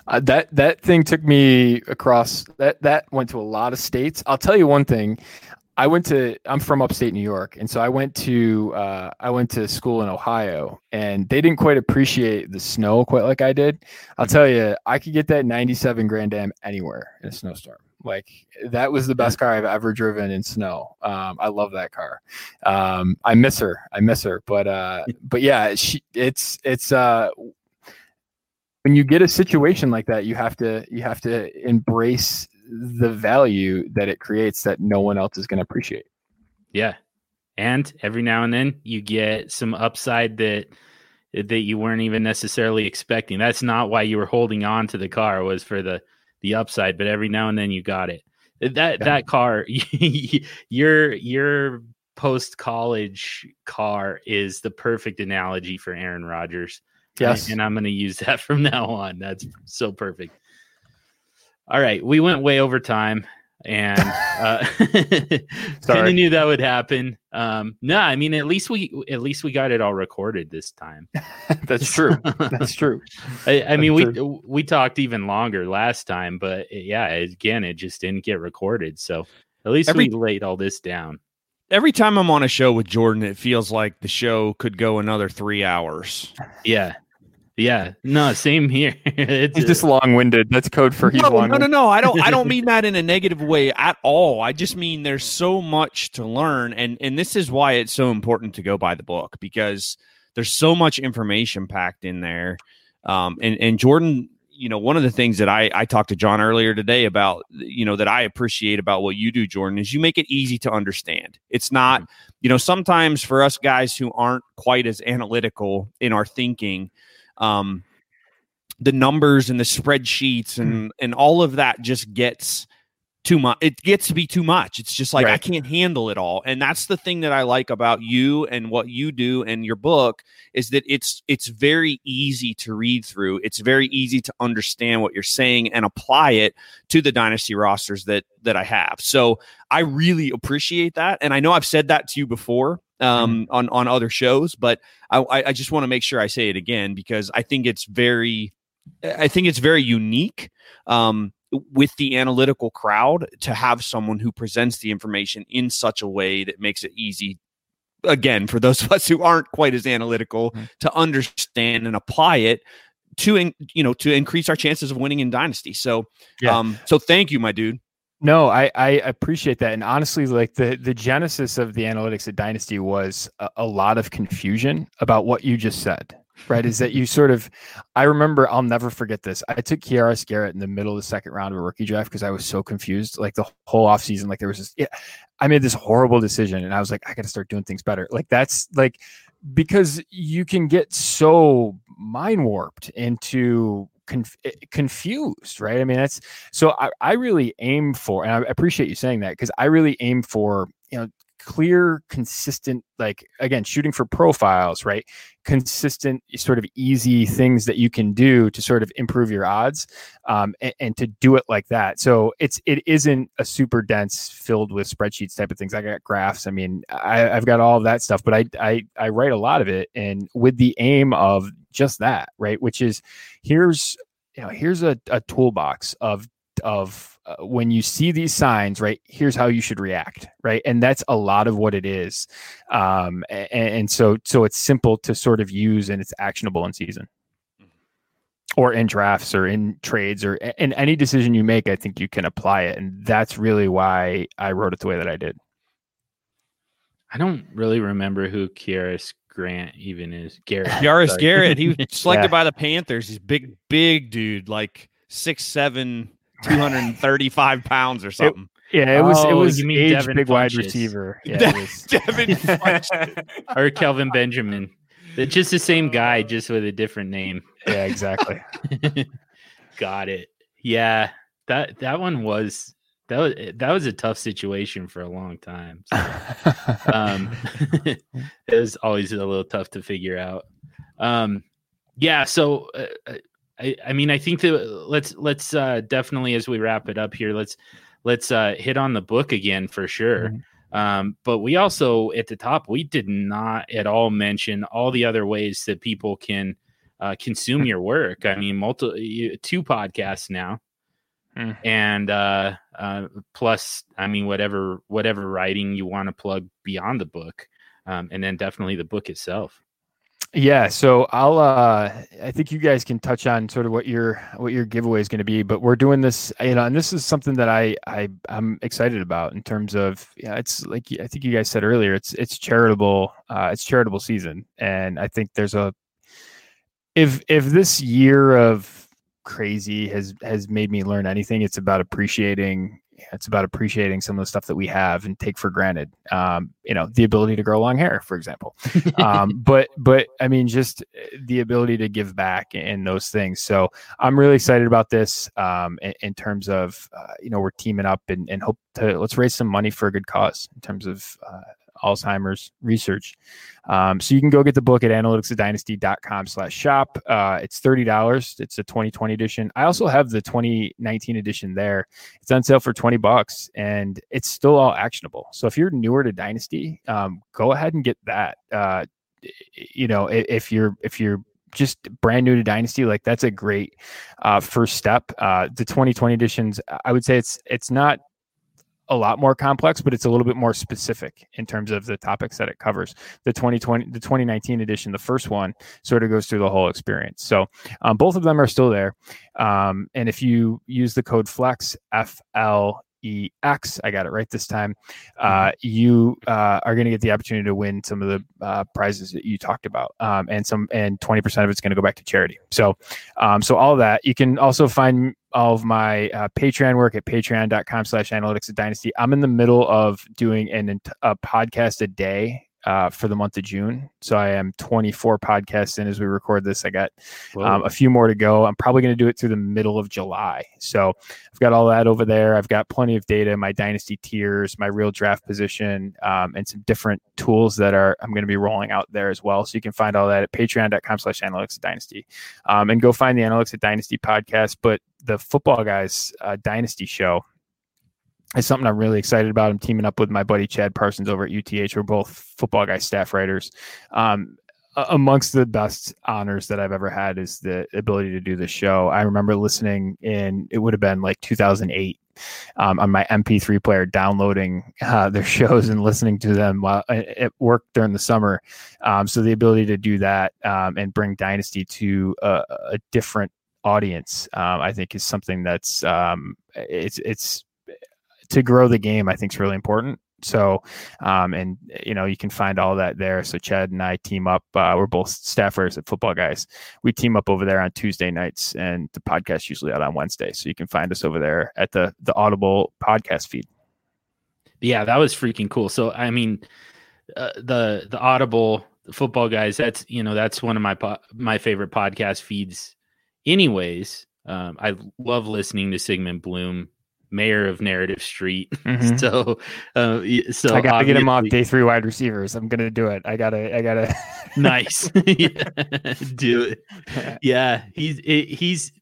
Uh, that that thing took me across that that went to a lot of states. I'll tell you one thing. I went to I'm from upstate New York, and so I went to uh, I went to school in Ohio, and they didn't quite appreciate the snow quite like I did. I'll mm-hmm. tell you, I could get that 97 Grand Am anywhere in a snowstorm. Like that was the best car I've ever driven in snow. Um, I love that car. Um, I miss her. I miss her. But uh, but yeah, she, it's it's uh, when you get a situation like that, you have to you have to embrace the value that it creates that no one else is going to appreciate. Yeah. And every now and then you get some upside that that you weren't even necessarily expecting. That's not why you were holding on to the car was for the the upside, but every now and then you got it. that yeah. that car, <laughs> your your post college car is the perfect analogy for Aaron Rodgers. Yes, and I'm going to use that <laughs> from now on. That's so perfect. All right, we went way over time and uh <laughs> kind of knew that would happen. Um no i mean at least we at least we got it all recorded this time. <laughs> That's true. That's true. <laughs> I, I mean we we talked even longer last time but yeah again it just didn't get recorded. So at least every, we laid all this down. Every time i'm on a show with jordan it feels like the show could go another three hours. Yeah yeah, no, same here. <laughs> it's he's just long-winded. That's code for he's no, long. No, no, no. I don't. I don't <laughs> mean that in a negative way at all. I just mean there's so much to learn, and and this is why it's so important to go by the book because there's so much information packed in there. Um, and and Jordan, you know, one of the things that I I talked to John earlier today about, you know, that I appreciate about what you do, Jordan, is you make it easy to understand. It's not, mm-hmm. you know, sometimes for us guys who aren't quite as analytical in our thinking um, the numbers and the spreadsheets and mm. and all of that just gets too much it gets to be too much. It's just like right. i can't handle it all. And that's the thing that i like about you and what you do and your book is that it's it's very easy to read through. It's very easy to understand what you're saying and apply it to the dynasty rosters that that i have. So i really appreciate that. And i know i've said that to you before um, mm-hmm. on on other shows, but I, I just want to make sure I say it again because I think it's very, I think it's very unique um, with the analytical crowd to have someone who presents the information in such a way that makes it easy. Again, for those of us who aren't quite as analytical, mm-hmm. to understand and apply it to you know to increase our chances of winning in dynasty. So, yeah. um, so thank you, my dude. No, I, I appreciate that. And honestly, like the, the genesis of the analytics at Dynasty was a, a lot of confusion about what you just said, right? Is that you <laughs> sort of, I remember, I'll never forget this. I took Keyarris Garrett in the middle of the second round of a rookie draft because I was so confused. Like the whole offseason, like there was this, yeah, I made this horrible decision and I was like, I got to start doing things better. Like that's like, because you can get so mind warped into conf- eh, confused, right? I mean, that's so I, I really aim for, and I appreciate you saying that because I really aim for, you know, clear, consistent, like again, shooting for profiles, right? Consistent, sort of easy things that you can do to sort of improve your odds, um, and, and, to do it like that. So it's it isn't a super dense, filled with spreadsheets type of things. I got graphs. I mean, I, have got all of that stuff, but I, I I write a lot of it, and with the aim of just that, right? Which is here's you know here's a, a toolbox of of uh, when you see these signs, right? Here's how you should react, right? And that's a lot of what it is. Um, and, and so so it's simple to sort of use and it's actionable in season or in drafts or in trades or in any decision you make, I think you can apply it. And that's really why I wrote it the way that I did. I don't really remember who Keyarris Grant even is. Garrett. <laughs> Yaris Garrett. He was <laughs> selected yeah. by the Panthers. He's big, big dude, like six seven, 235 pounds or something. It, yeah, it was oh, it was age Devin big Funchess. wide receiver. <laughs> Yeah, <laughs> Devin <laughs> or Kelvin Benjamin. It's just the same guy, just with a different name. Yeah, exactly. Got it. Yeah, that that one was that was that was a tough situation for a long time. So, um, it was always a little tough to figure out. Um, yeah, so uh, uh, I, I mean, I think that let's let's uh, definitely as we wrap it up here, let's let's uh, hit on the book again for sure. Mm-hmm. Um, but we also at the top we did not at all mention all the other ways that people can uh, consume <laughs> your work. I mean, multi two podcasts now. Mm. And uh, uh, plus, I mean, whatever whatever writing you want to plug beyond the book, um, and then definitely the book itself. Yeah, so I'll uh I think you guys can touch on sort of what your what your giveaway is going to be, but we're doing this, you know, and this is something that I I I'm excited about in terms of yeah, it's like I think you guys said earlier, it's it's charitable uh it's charitable season. And I think there's a if if this year of crazy has has made me learn anything, it's about appreciating it's about appreciating some of the stuff that we have and take for granted. Um, you know, the ability to grow long hair, for example. <laughs> um, but but I mean, just uh, the ability to give back and those things. So I'm really excited about this. Um, in, in terms of uh, you know, we're teaming up and, and hope to let's raise some money for a good cause in terms of uh, Alzheimer's research. Um, so you can go get the book at analyticsofdynasty.com slash shop. Uh, it's $30. It's a 2020 edition. I also have the 2019 edition there. It's on sale for 20 bucks and it's still all actionable. So if you're newer to Dynasty, um, go ahead and get that. Uh, you know, if you're, if you're, just brand new to dynasty like that's a great uh, first step uh, the 2020 editions i would say it's it's not a lot more complex, but it's a little bit more specific in terms of the topics that it covers. The 2020, the 2019 edition, the first one, sort of goes through the whole experience. So um, both of them are still there. Um, and if you use the code FLEX, F L E X, I got it right this time, uh, mm-hmm. you uh, are going to get the opportunity to win some of the uh, prizes that you talked about, um, and some and twenty percent of it's going to go back to charity. So, um, so all that you can also find all of my uh, Patreon work at patreon.com/slash analytics of dynasty. I'm in the middle of doing an a podcast a day uh, for the month of June. So I am 24 podcasts in as we record this. I got um, a few more to go. I'm probably going to do it through the middle of July. So I've got all that over there. I've got plenty of data, my dynasty tiers, my real draft position, um, and some different tools that are I'm going to be rolling out there as well. So you can find all that at patreon.com slash analytics dynasty. Um, and go find the Analytics at Dynasty podcast. But the football guys uh, dynasty show is something I'm really excited about. I'm teaming up with my buddy Chad Parsons over at UTH. We're both football guy staff writers. Um, amongst the best honors that I've ever had is the ability to do this show. I remember listening in, it would have been like 2008 um, on my MP3 player, downloading uh, <laughs> their shows and listening to them while uh, at work during the summer. Um, so the ability to do that um, and bring Dynasty to a, a different audience, um, I think, is something that's um, it's it's to grow the game, I think is really important. So, um, and you know, you can find all that there. So Chad and I team up. Uh, we're both staffers at Football Guys. We team up over there on Tuesday nights, and the podcast usually out on Wednesday. So you can find us over there at the the Audible podcast feed. Yeah, that was freaking cool. So I mean, uh, the the Audible the Football Guys. That's you know that's one of my po- my favorite podcast feeds. Anyways, um, I love listening to Sigmund Bloom mayor of Narrative Street. <laughs> Mm-hmm. so, uh, so I got to get him off day three wide receivers. I'm gonna do it. I gotta. I gotta. <laughs> nice. <laughs> do it. Yeah, he's he's.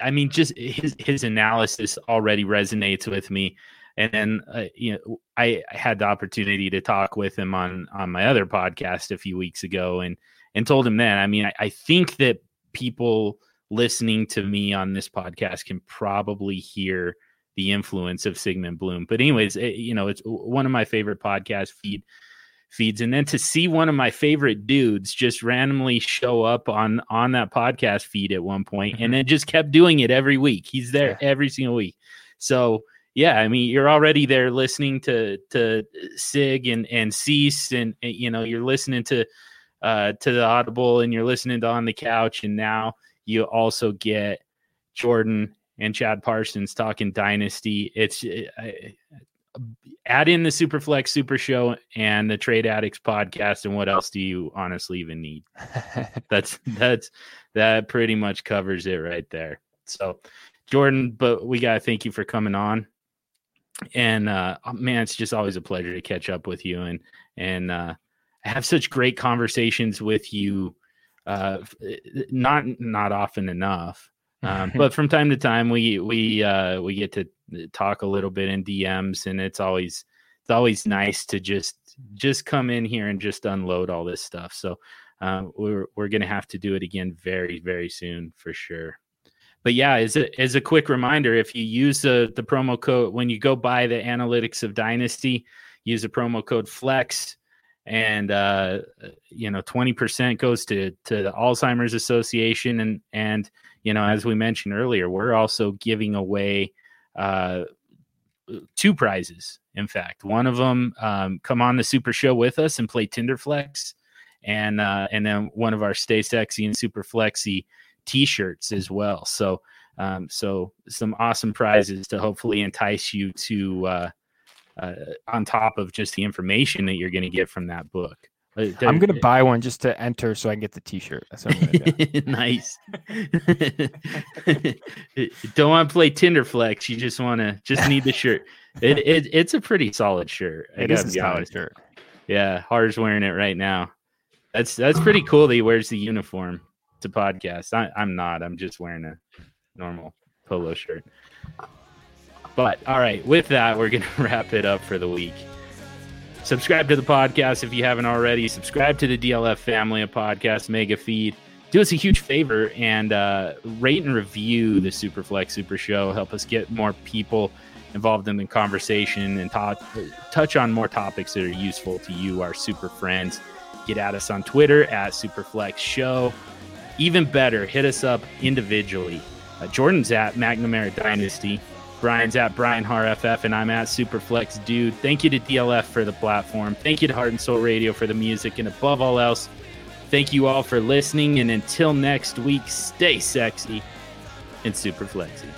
I mean, just his his analysis already resonates with me. And then, uh, you know, I, I had the opportunity to talk with him on on my other podcast a few weeks ago, and and told him then. I mean, I, I think that people listening to me on this podcast can probably hear the influence of Sigmund Bloom. But anyways, it, you know, it's one of my favorite podcast feed feeds and then to see one of my favorite dudes just randomly show up on on that podcast feed at one point mm-hmm. and then just kept doing it every week. He's there yeah. every single week. So, yeah, I mean, you're already there listening to to Sig and and Cease and, and you know, you're listening to uh to the Audible and you're listening to on the couch and now you also get Jordan and Chad Parsons talking dynasty. It's uh, add in the Superflex Super Show and the Trade Addicts podcast, and what else do you honestly even need? <laughs> that's that's that pretty much covers it right there. So, Jordan, but we gotta thank you for coming on. And uh, oh, man, it's just always a pleasure to catch up with you and and uh, have such great conversations with you. Uh, not not often enough. Um, <laughs> but from time to time, we we uh, we get to talk a little bit in DMs, and it's always it's always nice to just just come in here and just unload all this stuff. So uh, we're we're gonna have to do it again very very soon for sure. But yeah, as a as a quick reminder, if you use the the promo code when you go buy the Analytics of Dynasty, use the promo code Flex and uh, you know 20% goes to to the Alzheimer's Association and and you know, as we mentioned earlier, we're also giving away uh, two prizes. In fact, one of them um, come on the Super Show with us and play Tinderflex, and uh, and then one of our Stay Sexy and Super Flexy T-shirts as well. So Um, so some awesome prizes to hopefully entice you to uh, uh, on top of just the information that you're going to get from that book. I'm going to buy one just to enter so I can get the T-shirt. That's what I'm do. <laughs> nice. <laughs> Don't want to play Tinder flex. You just want to just need the shirt. It, <laughs> it it's a pretty solid shirt. I it is a solid shirt. Yeah, Harr's wearing it right now. That's that's pretty cool that he wears the uniform to podcast. I, I'm not. I'm just wearing a normal polo shirt. But all right, with that, we're going to wrap it up for the week. Subscribe to the podcast if you haven't already. Subscribe to the DLF family of podcasts, mega feed. Do us a huge favor and uh, rate and review the Superflex Super Show. Help us get more people involved in the conversation and talk, touch on more topics that are useful to you, our super friends. Get at us on Twitter at Superflex Show. Even better, hit us up individually. Uh, Jordan's at McNamara Dynasty. Brian's at Brian HarrFF, and I'm at Superflex Dude. Thank you to DLF for the platform. Thank you to Heart and Soul Radio for the music. And above all else, thank you all for listening. And until next week, stay sexy and super flexy.